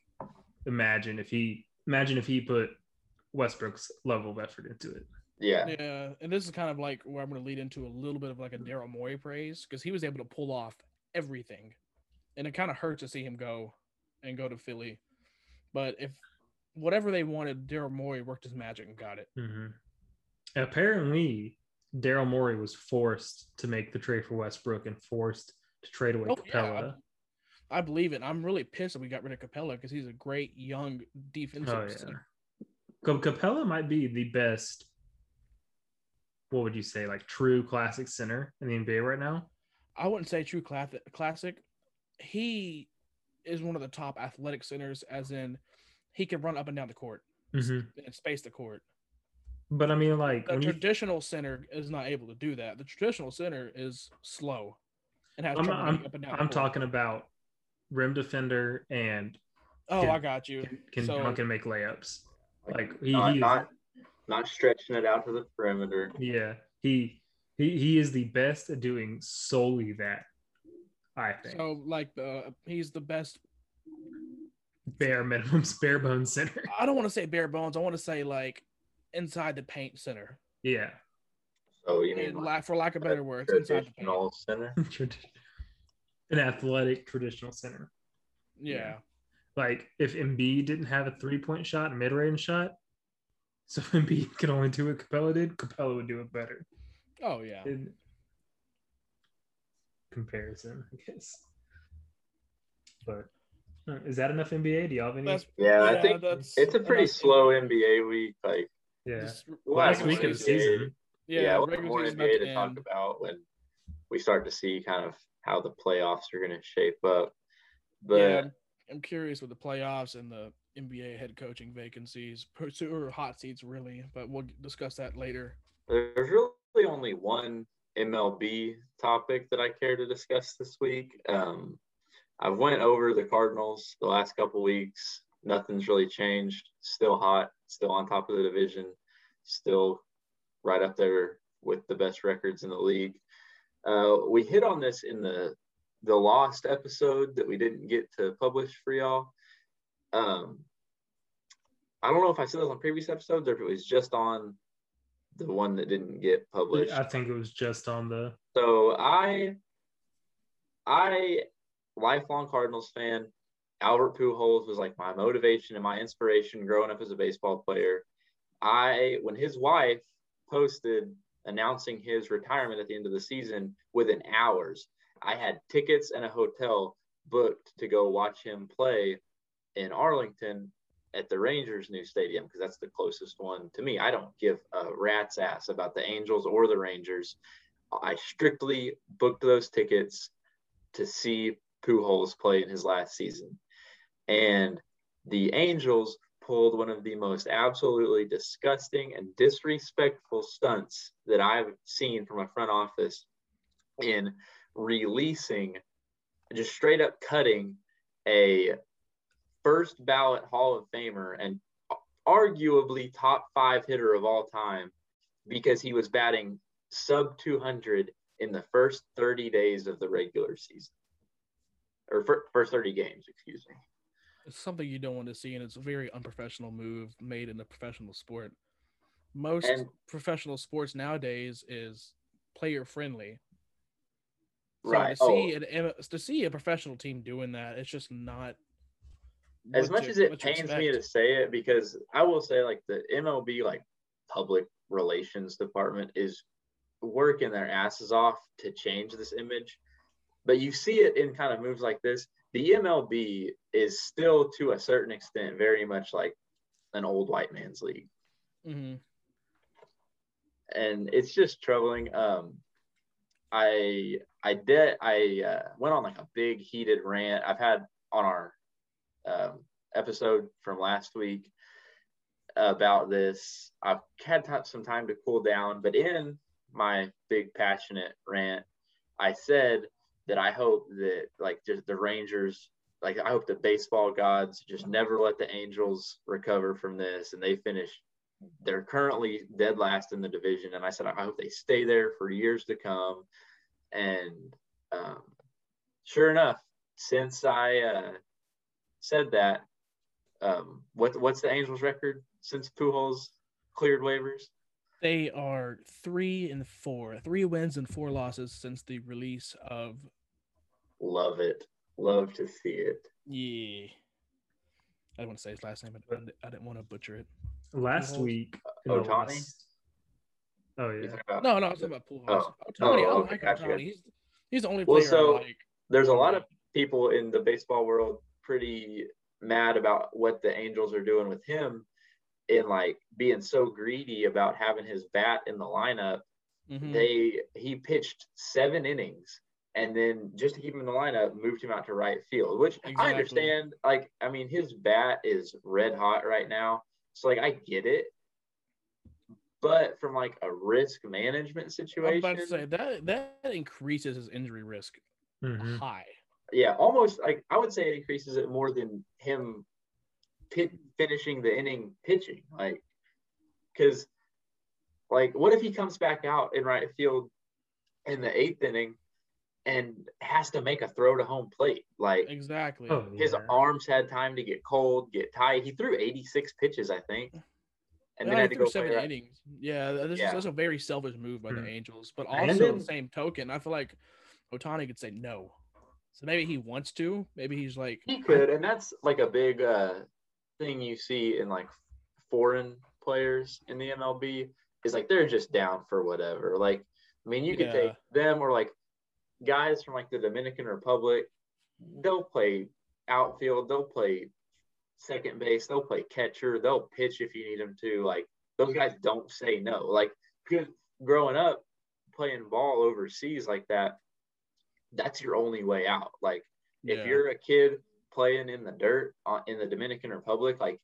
imagine if he imagine if he put Westbrook's level of effort into it. Yeah. Yeah, and this is kind of like where I'm going to lead into a little bit of like a Daryl Morey praise because he was able to pull off everything, and it kind of hurt to see him go and go to Philly. But if whatever they wanted, Daryl Morey worked his magic and got it. hmm Apparently, Daryl Morey was forced to make the trade for Westbrook and forced to trade away Oh, yeah. Capela. I believe it. I'm really pissed that we got rid of Capela because he's a great young defensive. Oh, yeah. center. Capela might be the best. What would you say, like true classic center in the NBA right now? I wouldn't say true classic. Classic. He is one of the top athletic centers, as in he can run up and down the court Mhm. and space the court. But I mean, like The when you, traditional center is not able to do that. The traditional center is slow and has I'm, trouble I'm, up and down. I'm court. talking about rim defender and Oh, can- I got you. can, can So- dunk and make layups. Like he, not, he is, not, not stretching it out to the perimeter. yeah, he he he is the best at doing solely that. I think So like the he's the best. bare minimum, bare bones center. I don't want to say bare bones. I want to say like inside the paint center. Yeah, So you mean And like for lack of better words, inside the paint. traditional center? An athletic traditional center. Yeah. Like if Embiid didn't have a three point shot, a mid range shot, so if Embiid could only do what Capela did, Capela would do it better. Oh yeah. In comparison, I guess. But uh, Is that enough NBA? Do y'all have any? That's Yeah, I think that's it's a pretty enough. slow NBA week. Like yeah. Just- Last week of the season. Yeah, yeah, we'll have more NBA about to talk end. about when we start to see kind of how the playoffs are going to shape up. But yeah, I'm- I'm curious with the playoffs and the NBA head coaching vacancies, or hot seats really, but we'll discuss that later. there's really only one MLB topic that I care to discuss this week. Um, I've went over the Cardinals the last couple weeks. Nothing's really changed. Still hot. Still on top of the division. Still right up there with the best records in the league. Uh, we hit on this in the the lost episode that we didn't get to publish for y'all. Um, I don't know if I said this on previous episodes or if it was just on the one that didn't get published. I think it was just on the. So I, I, lifelong Cardinals fan. Albert Pujols was like my motivation and my inspiration growing up as a baseball player. I, when his wife posted announcing his retirement at the end of the season, within hours, I had tickets and a hotel booked to go watch him play in Arlington at the Rangers' new stadium because that's the closest one to me. I don't give a rat's ass about the Angels or the Rangers. I strictly booked those tickets to see Pujols play in his last season. And the Angels pulled one of the most absolutely disgusting and disrespectful stunts that I've seen from a front office in releasing, just straight up cutting a first ballot Hall of Famer and arguably top five hitter of all time because he was batting sub 200 in the first 30 days of the regular season or fir- first 30 games, excuse me. It's something you don't want to see, and it's a very unprofessional move made in a professional sport. Most And- professional sports nowadays is player friendly. So Right. To see Oh, an, to see a professional team doing that, it's just not. As much as it pains me to say it, because I will say like the MLB like public relations department is working their asses off to change this image. But you see it in kind of moves like this. The MLB is still to a certain extent very much like an old white man's league. Mm-hmm. and it's just troubling. Um, I I did I uh, went on like a big heated rant I've had on our um, episode from last week about this. I've had some time to cool down, but in my big passionate rant, I said that I hope that like just the Rangers, like I hope the baseball gods just never let the Angels recover from this, and they finish they're currently dead last in the division, and I said I hope they stay there for years to come. And um, sure enough, since I uh, said that, um, what what's the Angels' record since Pujols cleared waivers? They are three and four, three wins and four losses since the release of Love it, love to see it. yeah. I didn't want to say his last name, but I didn't- want to butcher it. Last Pujols. week. in the Ohtani? Oh You yeah. about- No, no, I was talking about Pujols. Oh. Ohtani, Oh, I okay, like gotcha. He's, he's the only Well, player so- like. there's a lot of people in the baseball world pretty mad about what the Angels are doing with him in like being so greedy about having his bat in the lineup. Mhm. They he pitched seven innings and then just to keep him in the lineup, moved him out to right field, which I understand. Like, I mean, his bat is red hot right now. So like I get it. But from like a risk management I'm situation, about to say that that increases his injury risk Mhm. high. Yeah, almost like I would say it increases it more than him pit, finishing the inning pitching. Like, because, like, what if he comes back out in right field in the eighth inning and has to make a throw to home plate? Like, Exactly. Oh, his yeah. arms had time to get cold, get tight. He threw 86 pitches, I think, and Yeah, then he had to threw go play seven right- innings. Yeah, this Yeah. is that's a very selfish move by the Mhm. Angels. But also, then- same token, I feel like Ohtani could say no. So maybe he wants to. Maybe he's like, He could, and that's like a big uh, thing you see in like foreign players in the MLB is like they're just down for whatever. Like, I mean, you could take them or like guys from like the Dominican Republic. They'll play outfield, they'll play second base, they'll play catcher, they'll pitch if you need them to. Like those guys don't say no. Like growing up playing ball overseas like that, that's your only way out. Like if Yeah. you're a kid playing in the dirt uh, in the Dominican Republic, like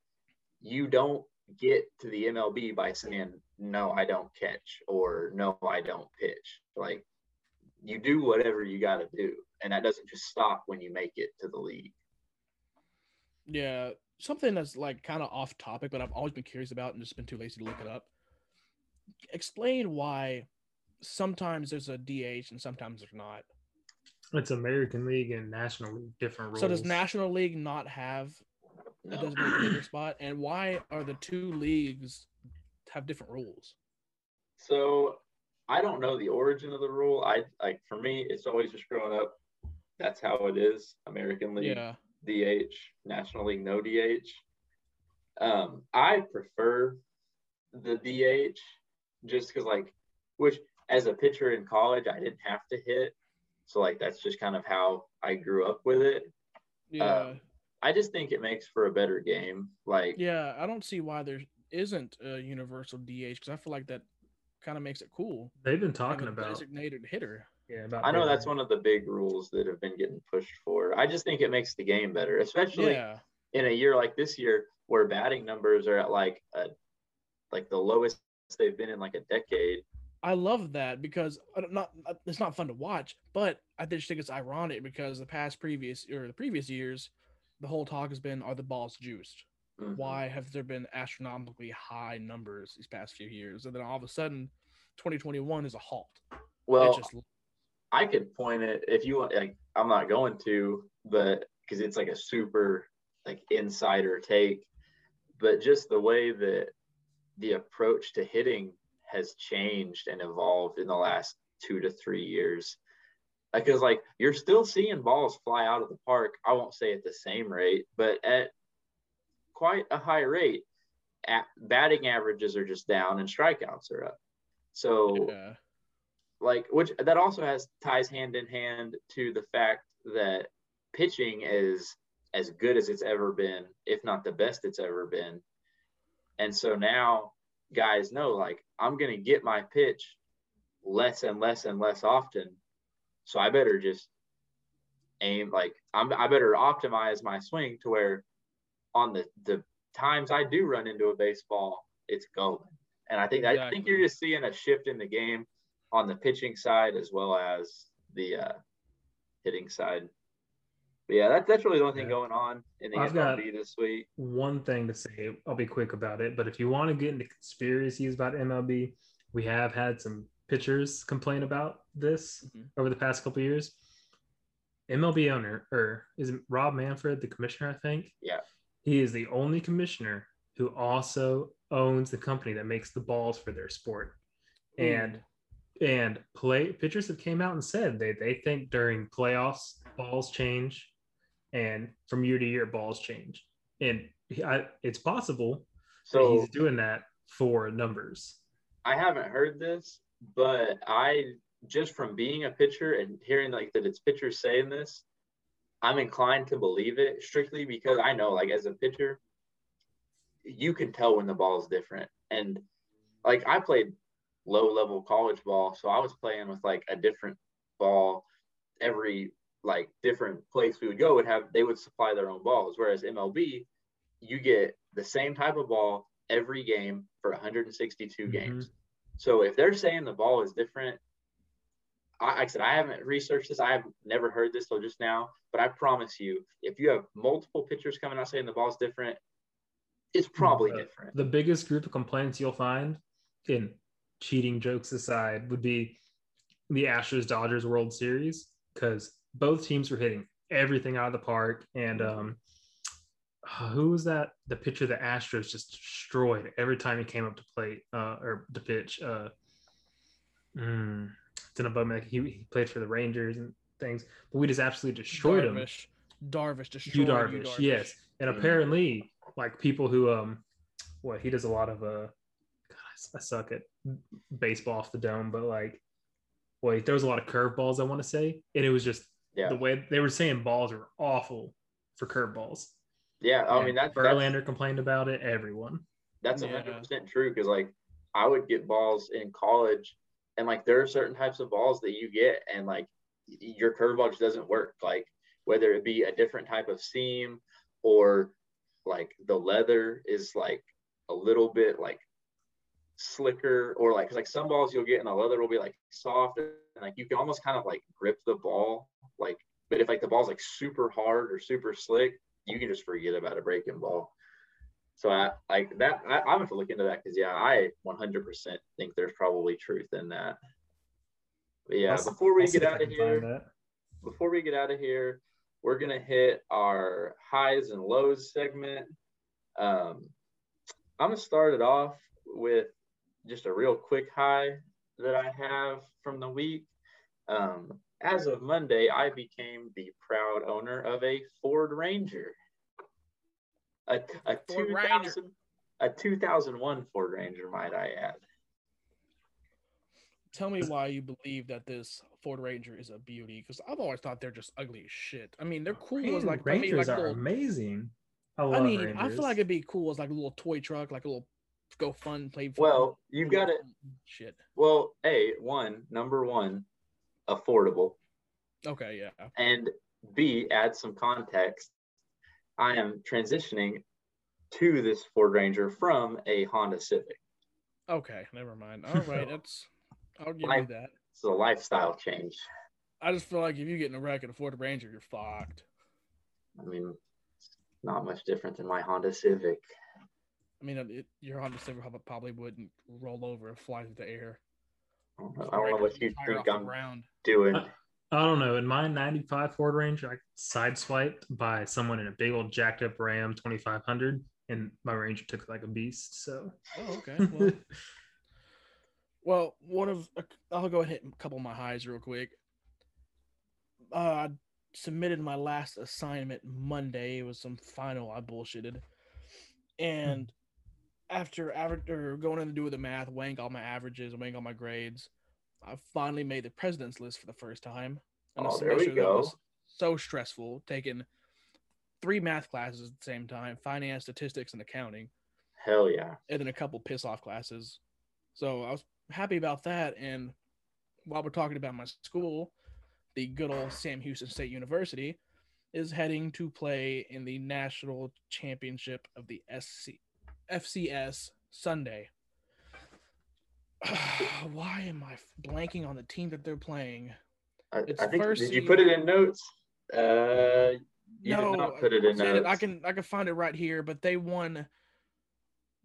you don't get to the MLB by saying no, I don't catch or no, I don't pitch. Like you do whatever you got to do, and that doesn't just stop when you make it to the league. Yeah, something that's like kind of off topic, but I've always been curious about and just been too lazy to look it up. Explain why sometimes there's a DH and sometimes there's not. It's American League and National League, different rules. So does National League not have a No. designated hitter spot? And why are the two leagues have different rules? So I don't know the origin of the rule. I like for me, it's always just growing up. That's how it is. American League, Yeah, DH, National League, no DH. Um, I prefer the DH just because, like, which as a pitcher in college, I didn't have to hit. So, like, that's just kind of how I grew up with it. Uh, yeah, I just think it makes for a better game. Like, yeah. I don't see why there isn't a universal DH because I feel like that kind of makes it cool. They've been talking about. designated hitter. Yeah, about I know that's one of the big rules that have been getting pushed for. I just think it makes the game better, especially Yeah, in a year like this year where batting numbers are at like a like the lowest they've been in like a decade. I love that because don't- uh, it's not fun to watch, but I just think it's ironic because the past previous or the previous years, the whole talk has been are the balls juiced? Mhm. Why have there been astronomically high numbers these past few years? And then all of a sudden, 2021 is a halt. Well, just I could point it if you want. Like, I'm not going to, but because it's like a super like insider take, but just the way that the approach to hitting has changed and evolved in the last two to three years. Because like you're still seeing balls fly out of the park. I won't say at the same rate, but at quite a high rate. At, batting averages are just down and strikeouts are up. So yeah, like which that also has ties hand in hand to the fact that pitching is as good as it's ever been if not the best it's ever been and so now guys know like i'm going to get my pitch less and less and less often. So i better just aim like I'm, i better optimize my swing to where on the the times i do run into a baseball it's going. And i think i think you're just seeing a shift in the game on the pitching side as well as the uh, hitting side. But yeah, that's that's really the only thing going on in the I've MLB this week. one thing to say. I'll be quick about it. But if you want to get into conspiracies about MLB, we have had some pitchers complain about this Mhm. over the past couple of years. MLB owner, or is it Rob Manfred, the commissioner? I think. Yeah. He is the only commissioner who also owns the company that makes the balls for their sport. And and play pitchers have came out and said they they think during playoffs balls change and from year to year balls change and he- I, it's possible that So he's doing that for numbers I haven't heard this, but I just from being a pitcher and hearing like that it's pitchers saying this, I'm inclined to believe it strictly because I know like as a pitcher, you can tell when the ball is different. And like I played low level college ball, so I was playing with like a different ball every like different place we would go would have they would supply their own balls. Whereas MLB, you get the same type of ball every game for 162 Mhm. games. So if they're saying the ball is different, I, like I said I haven't researched this. I have never heard this till just now. But I promise you, if you have multiple pitchers coming out saying the ball's different, it's probably Uh, different. the biggest group of complaints you'll find in cheating jokes aside would be the astros dodgers world series because both teams were hitting everything out of the park. And um who was that? The pitcher the astros just destroyed every time he came up to play uh or to pitch uh mm, it's an above he, he played for the rangers and things but we just absolutely destroyed him. Darvish, Darvish destroyed Yu Yu Darvish, yes. And apparently, like people who um, what he does a lot of uh, God, I suck at baseball off the dome, but like, well, he throws a lot of curveballs. I want to say, and it was just Yeah. the way they were saying balls are awful, for curveballs. Yeah, I mean that's that's, Verlander complained about it. Everyone. that's Yeah. hundred percent true because like I would get balls in college, and like there are certain types of balls that you get, and like y- your curveball just doesn't work. Like whether it be a different type of seam or like the leather is like a little bit like slicker or like 'cause, like some balls you'll get and the leather will be like soft and like you can almost kind of like grip the ball like but if like the ball's like super hard or super slick you can just forget about a breaking ball. So i like that I, i'm gonna have to look into that because yeah i 100% think there's probably truth in that. But yeah I'll- before we get out of here before we get out of here, we're gonna hit our highs and lows segment. Um, I'm gonna start it off with just a real quick high that I have from the week. Um, as of Monday, I became the proud owner of a Ford Ranger, a, a Ford 2000, a 2001 Ford Ranger, might I add. Tell me why you believe that this Ford Ranger is a beauty, because I've always thought they're just ugly as shit. I mean, they're cool as Ranger- like I mean, Rangers like are little, amazing. I I mean, Rangers. I feel like it'd be cool as like a little toy truck, like a little go fun, play fun. Well, you've got it. Shit. Well, a one number one, affordable. Okay, yeah. and B, add some context. I am transitioning to this Ford Ranger from a Honda Civic. Okay, never mind. All right, that's. I'll give you that. It's a lifestyle change. I just feel like if you get in a wreck and a Ford Ranger, you're fucked. I mean, not much different than my Honda Civic. I mean, it, your Honda Civic prob- probably wouldn't roll over and fly through the air. I don't know, I don't know what you Fire think I'm ground. doing. Uh, I don't know. In my 95 Ford Ranger, I sideswiped by someone in a big old jacked up Ram 2500, and my Ranger took like a beast. So, Oh, okay. Well, well, one of I'll go ahead and hit a couple of my highs real quick. Uh, I submitted my last assignment Monday. It was some final I bullshitted, and after after going in to do the math, weighing all my averages, weighing all my grades, I finally made the president's list for the first time. in a Oh, there we go. was So stressful, taking three math classes at the same time: finance, statistics, and accounting Hell yeah. and then a couple piss off classes. So I was happy about that. And while we're talking about my school, the good old Sam Houston State University is heading to play in the national championship of the SC, FCS Sunday. Why am I blanking on the team that they're playing? I, It's I think first did you put it in notes? Uh, you no, did not put it in I- notes. I can I can find it right here, but they won.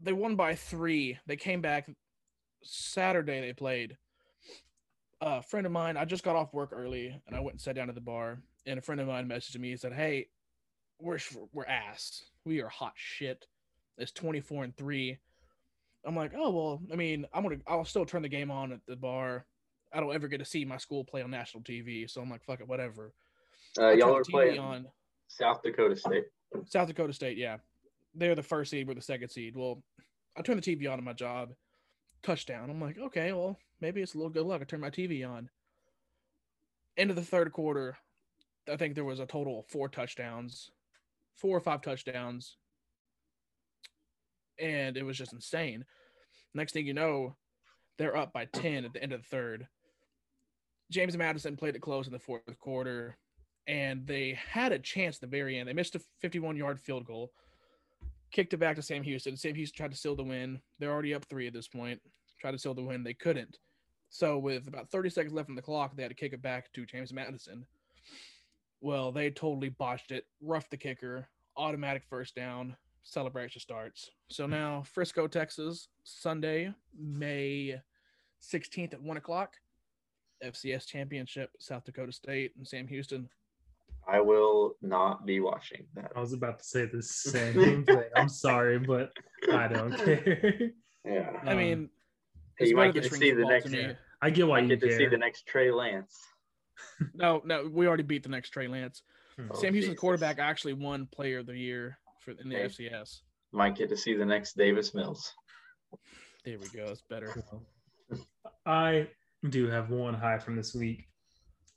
They won by three. They came back Saturday. They played. a friend of mine. I just got off work early, and I went and sat down at the bar. And a friend of mine messaged me and said, "Hey, we're we're ass. We are hot shit. It's twenty four and 3. I'm like, "Oh well. I mean, I'm gonna. I'll still turn the game on at the bar. I don't ever get to see my school play on national TV, so I'm like, fuck it, whatever." uh, y'all are playing on. South Dakota State. South Dakota State, yeah. They're the first seed, we're the second seed. Well, I turn the TV on at my job, touchdown. I'm like, okay, well, maybe it's a little good luck. I turn my TV on. End of the third quarter, I think there was a total of four touchdowns, four or five touchdowns. And it was just insane. Next thing you know, they're up by 10 at the end of the third. James Madison played it close in the fourth quarter and they had a chance at the very end. They missed a 51 yard field goal, kicked it back to Sam Houston. Sam Houston tried to seal the win. They're already up three at this point. Tried to seal the win. They couldn't. So, with about 30 seconds left on the clock, they had to kick it back to James Madison. Well, they totally botched it, roughed the kicker, automatic first down, celebration starts. So now, Frisco, Texas, Sunday, May 16th at 1 o'clock. FCS Championship, South Dakota State and Sam Houston. I will not be watching that. I was about to say the same thing. I'm sorry, but I don't care. Yeah. I Um, mean, Hey, you might get to see the the next. to. I get why I you get to care. see the next Trey Lance. No, no, we already beat the next Trey Lance. Hmm. Oh, Sam Houston's Jesus. quarterback actually won Player of the Year for in the Okay. FCS. Might get to see the next Davis Mills. There we go. It's better. I do have one high from this week.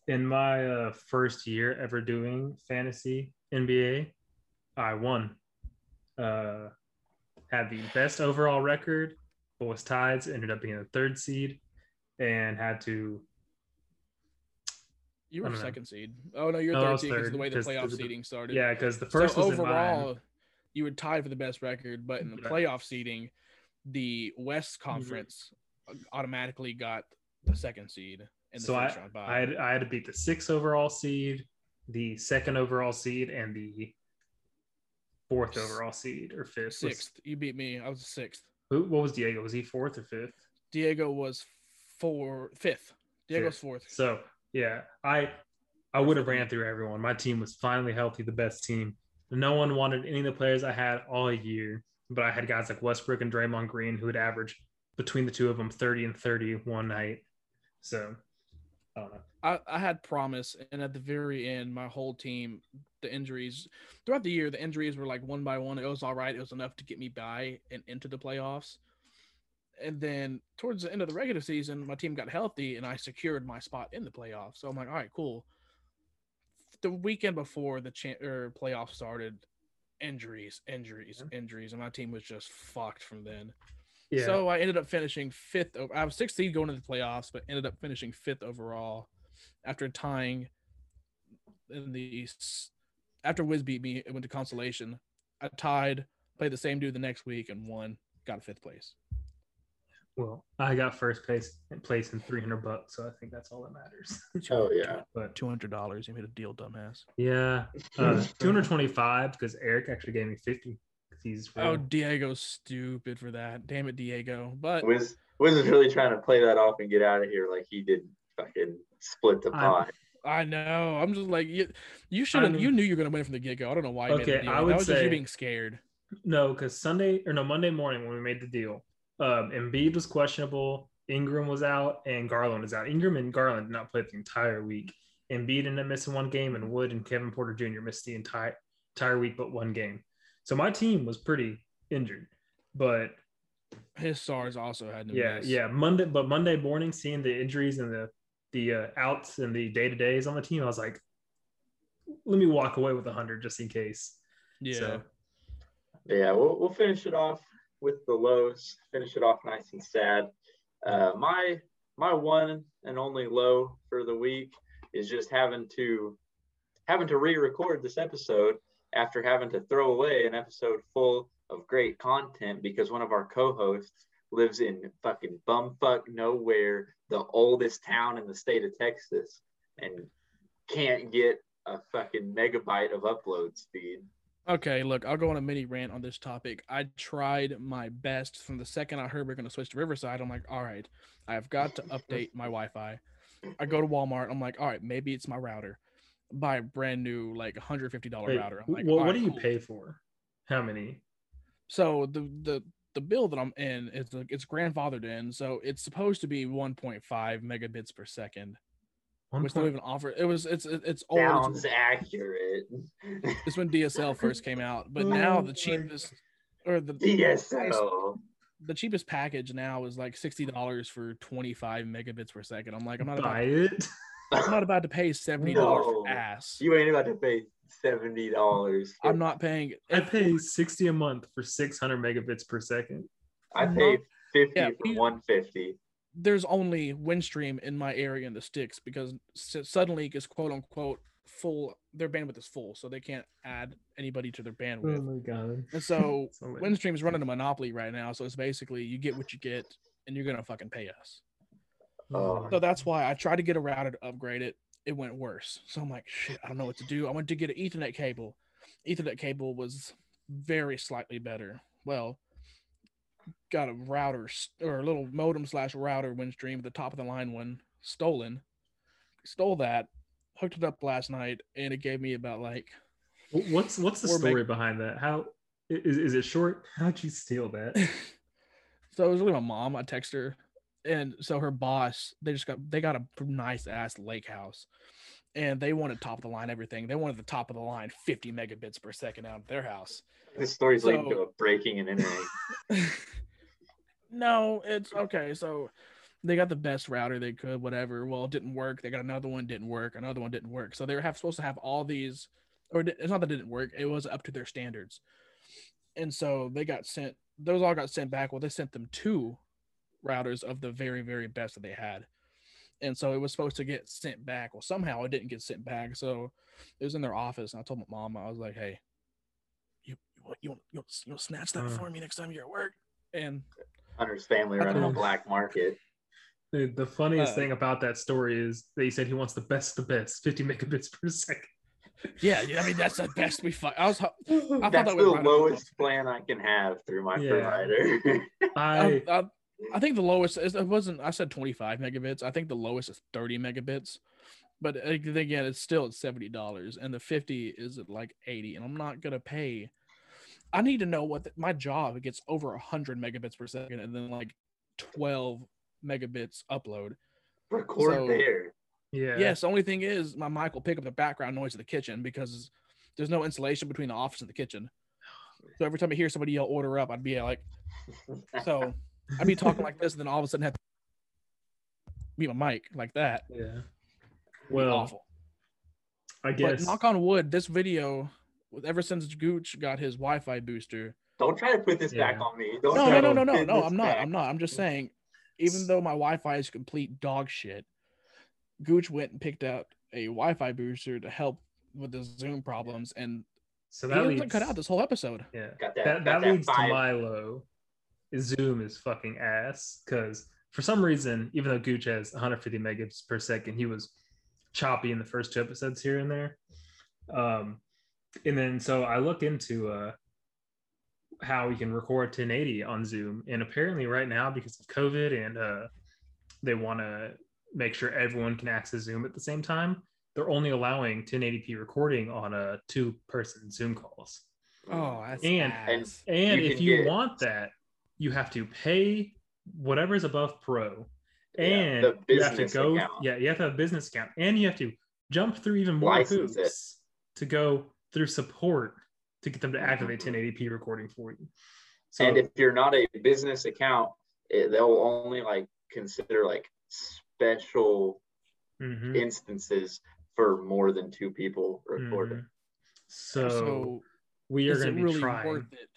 In my uh, first year ever doing fantasy NBA, I won. Uh, had the best overall record, but was tied. Ended up being a third seed, and had to. You were don't know. second seed. Oh no, you're No, third seed because the way the playoff seeding started. Yeah, because the first so was in mine. You were tied for the best record, but in the playoff seeding, the West. Conference automatically got the second seed in the So bye. I had I had to beat the sixth overall seed, the second overall seed, and the fourth overall seed or fifth. Sixth. You beat me. I was sixth. who, what was Diego? Was he fourth or fifth? Diego was four fifth. Diego's Fifth. fourth. So yeah, I I would have ran through everyone. My team was finally healthy, the best team. No one wanted any of the players I had all year, but I had guys like Westbrook and Draymond Green who would average between the two of them 30 and 30 one night. So I don't know. I, I had promise, and at the very end, my whole team, the injuries throughout the year, the injuries were like one by one. It was all right. It was enough to get me by and into the playoffs. And then towards the end of the regular season, my team got healthy, and I secured my spot in the playoffs. So I'm like, all right, cool. The weekend before the cha- or playoffs started, injuries, injuries, mm-hmm. injuries, and my team was just fucked from then. Yeah. So I ended up finishing fifth. Over, I was 16 going into the playoffs, but ended up finishing fifth overall after tying in the after Wiz beat me. It went to consolation. I tied, played the same dude the next week, and won. Got fifth place. Well, I got first place place in 300 bucks, so I think that's all that matters. Oh yeah. but Two hundred dollars. You made a deal, dumbass. yeah, uh, 225 because Eric actually gave me 50 because he's Oh, real. Diego's stupid for that. Damn it, Diego. But Wiz Wiz is really trying to play that off and get out of here like he did fucking split the I- pot. I know. I'm just like you. You should have. You knew you were gonna win from the get go. I don't know why. You made Okay, deal. I that would was just say- you being scared. No, because Sunday or no Monday morning when we made the deal, um, Embiid was questionable, Ingram was out, and Garland was out. Ingram and Garland did not play the entire week. Embiid ended up missing one game, and Wood and Kevin Porter Jr. missed the entire entire week but one game. So my team was pretty injured, but His stars also had to yeah, miss. yeah. Monday, but Monday morning, seeing the injuries and the the uh, outs and the day to days on the team, I was like, let me walk away with a hundred just in case. yeah. So, Yeah, we'll we'll finish it off with the lows. Finish it off nice and sad. Uh, my my one and only low for the week is just having to having to re-record this episode after having to throw away an episode full of great content because one of our co-hosts lives in fucking bumfuck nowhere, the oldest town in the state of Texas, and can't get a fucking megabyte of upload speed. Okay, look, I'll go on a mini rant on this topic. I tried my best from the second I heard we are going to switch to Riverside. I'm like, all right, I've got to update my Wi Fi. I go to Walmart. I'm like, all right, maybe it's my router. Buy a brand new, like $150 wait, router. I'm like, well, what right, do you cool. pay for? How many? So the, the, the bill that I'm in is like it's grandfathered in, so it's supposed to be 1.5 megabits per second. One Which don't even offer. It was it's it's old. Sounds It's, accurate. it's when DSL first came out, but now the cheapest or the DSL. the cheapest package now is like sixty dollars for twenty five megabits per second. I'm like, I'm not about, buy it. I'm not about to pay seventy dollars No. ass. You ain't about to pay seventy dollars. I'm not paying. I pay 60 a month for 600 megabits per second. I pay fifty Yeah, for one fifty. There's only Windstream in my area in the sticks because s- suddenly it's quote unquote full. Their bandwidth is full, so they can't add anybody to their bandwidth. Oh my god. And so So lame. Windstream's running a monopoly right now, so it's basically you get what you get, and you're gonna fucking pay us. Oh. oh. So that's why I tried to get a router to upgrade it. It went worse. So I'm like, shit, I don't know what to do. I went to get an Ethernet cable. Ethernet cable was very slightly better. Well, got a router or a little modem slash router Windstream, the top of the line one, stolen. Stole that, hooked it up last night, and it gave me about like What's what's the story behind that? How is is, is it short? How'd you steal that? so it was really my mom. I text her, and so her boss, they just got they got a nice ass lake house, and they wanted top of the line everything. They wanted the top of the line 50 megabits per second out of their house. This story's leading to a breaking and entering. no, it's okay. So they got the best router they could, whatever. Well, it didn't work. They got another one, didn't work. Another one didn't work. So they were have, supposed to have all these or it's not that it didn't work. It was up to their standards, and so they got sent. Those all got sent back. Well, they sent them two routers of the very very best that they had, and so it was supposed to get sent back. Well, somehow it didn't get sent back. So it was in their office, and I told my mom, I was like, "Hey, you you want you want, you want, you want snatch that Uh. for me next time you're at work?" And Hunter's family I running a black market. Dude, the funniest Uh, thing about that story is that he said he wants the best of the best, 50 megabits per second. yeah, yeah, I mean that's the best we find. I was I thought That's that the was right. lowest plan I can have through my Yeah. provider. I I, I, I think the lowest is it wasn't. I said 25 megabits. I think the lowest is 30 megabits. But uh, again, it's still at seventy dollars, and the 50 is at like 80. And I'm not gonna pay. I need to know what the, my job gets over 100 megabits per second, and then like 12 megabits upload. Record So- there. yeah. Yes, the only thing is my mic will pick up the background noise of the kitchen because there's no insulation between the office and the kitchen. So every time I hear somebody yell "order up," I'd be like, so I'd be talking like this, and then all of a sudden have to mute my mic like that. Yeah. Well, awful. I But knock on wood, this video, ever since Gooch got his Wi-Fi booster. Don't try to put this back on me. Don't No, try no, to no, no, no, no. I'm not. back. I'm not. I'm just saying, even though my Wi-Fi is complete dog shit, Gooch went and picked out a Wi-Fi booster to help with the Zoom problems, and so that doesn't leads cut out this whole episode. Yeah. Got that- That, got that that leads to. Milo. Zoom is fucking ass because for some reason, even though Gooch has 150 megabits per second, he was choppy in the first two episodes here and there. Um, and then so I looked into uh, how we can record 1080 on Zoom, and apparently right now because of COVID and uh, they want to make sure everyone can access Zoom at the same time, they're only allowing 1080p recording on a two-person Zoom calls. Oh, that's And- ass. And You if you get- want that, you have to pay whatever is above pro. And the you have to go, account. yeah, you have to have a business account, and you have to jump through even more License it. hoops to go through support to get them to activate Mhm. 1080p recording for you. So and if you're not a business account, it, they'll only like consider like special mhm, instances for more than two people recording. mhm. so, so we are going to be really trying. worth it?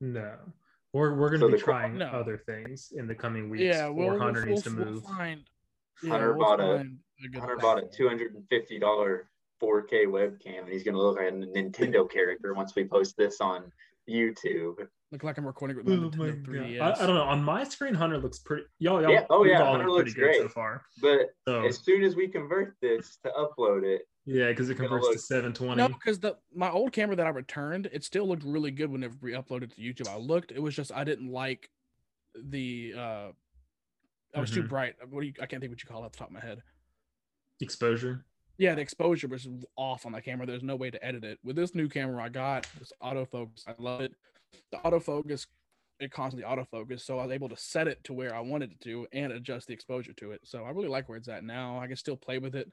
No, we're we're going to So be trying No. other things in the coming weeks. Yeah, well, we'll, Hunter we'll, needs to we'll move. find. Yeah, Hunter we'll bought a- a good Hunter bought a two hundred and fifty dollar 4K webcam, and he's gonna look like a Nintendo character once we post this on YouTube. Look like I'm recording with my Oh my Nintendo God. 3DS. I, I don't know. On my screen, Hunter looks pretty. Y'all, y'all, Yeah, oh yeah, all Hunter looks pretty good so far. But So as soon as we convert this to upload it, yeah, because it gonna converts to 720. No, because the my old camera that I returned, it still looked really good whenever we uploaded to YouTube. I looked, it was just I didn't like the uh I was too Mhm. bright. What do you I can't think what you call it off the top of my head. Exposure. Yeah, the exposure was off on the camera. There's no way to edit it. With this new camera I got, this autofocus, I love it. The autofocus, it constantly autofocus, so I was able to set it to where I wanted it to and adjust the exposure to it. So I really like where it's at now. I can still play with it.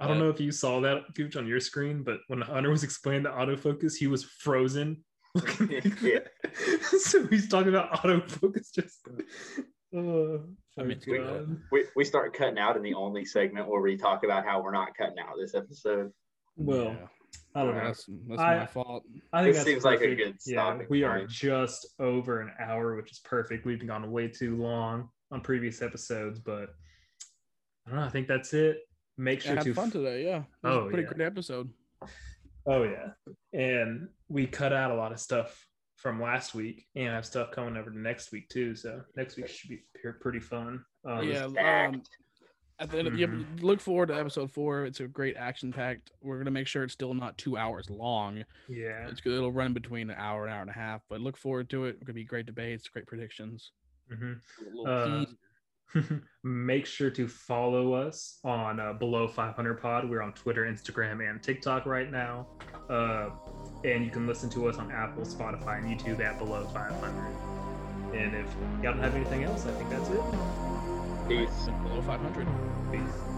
I don't know if you saw that Gooch on your screen, but when Hunter was explaining the autofocus, he was frozen. Yeah. so he's talking about autofocus just. Uh, oh, I mean, we, we we start cutting out in the only segment where we talk about how we're not cutting out this episode. Well, Yeah, I don't know. that's, that's I- my fault. I think This that's seems like a perfect. good Yeah, stopping we are just over an hour, which is perfect. We've been gone way too long on previous episodes, but I don't know. I think that's it. Make sure had to fun today. Yeah, it was Oh, a pretty yeah. great episode. Oh yeah, and we cut out a lot of stuff from last week, and have stuff coming over to next week too. So next week should be pretty fun. Um, yeah, um, at the end of the Mhm. look forward to episode four. It's a great action packed. We're gonna make sure it's still not two hours long. yeah. It's good. It'll run between an hour and hour and a half. But look forward to it. It's gonna be great debates, great predictions. mhm. A little Uh, tease. Make sure to follow us on uh, Below 500 Pod. We're on Twitter, Instagram, and TikTok right now. Uh, and you can listen to us on Apple, Spotify, and YouTube at Below 500. And if y'all don't have anything else, I think that's it. Peace. below 500. Peace.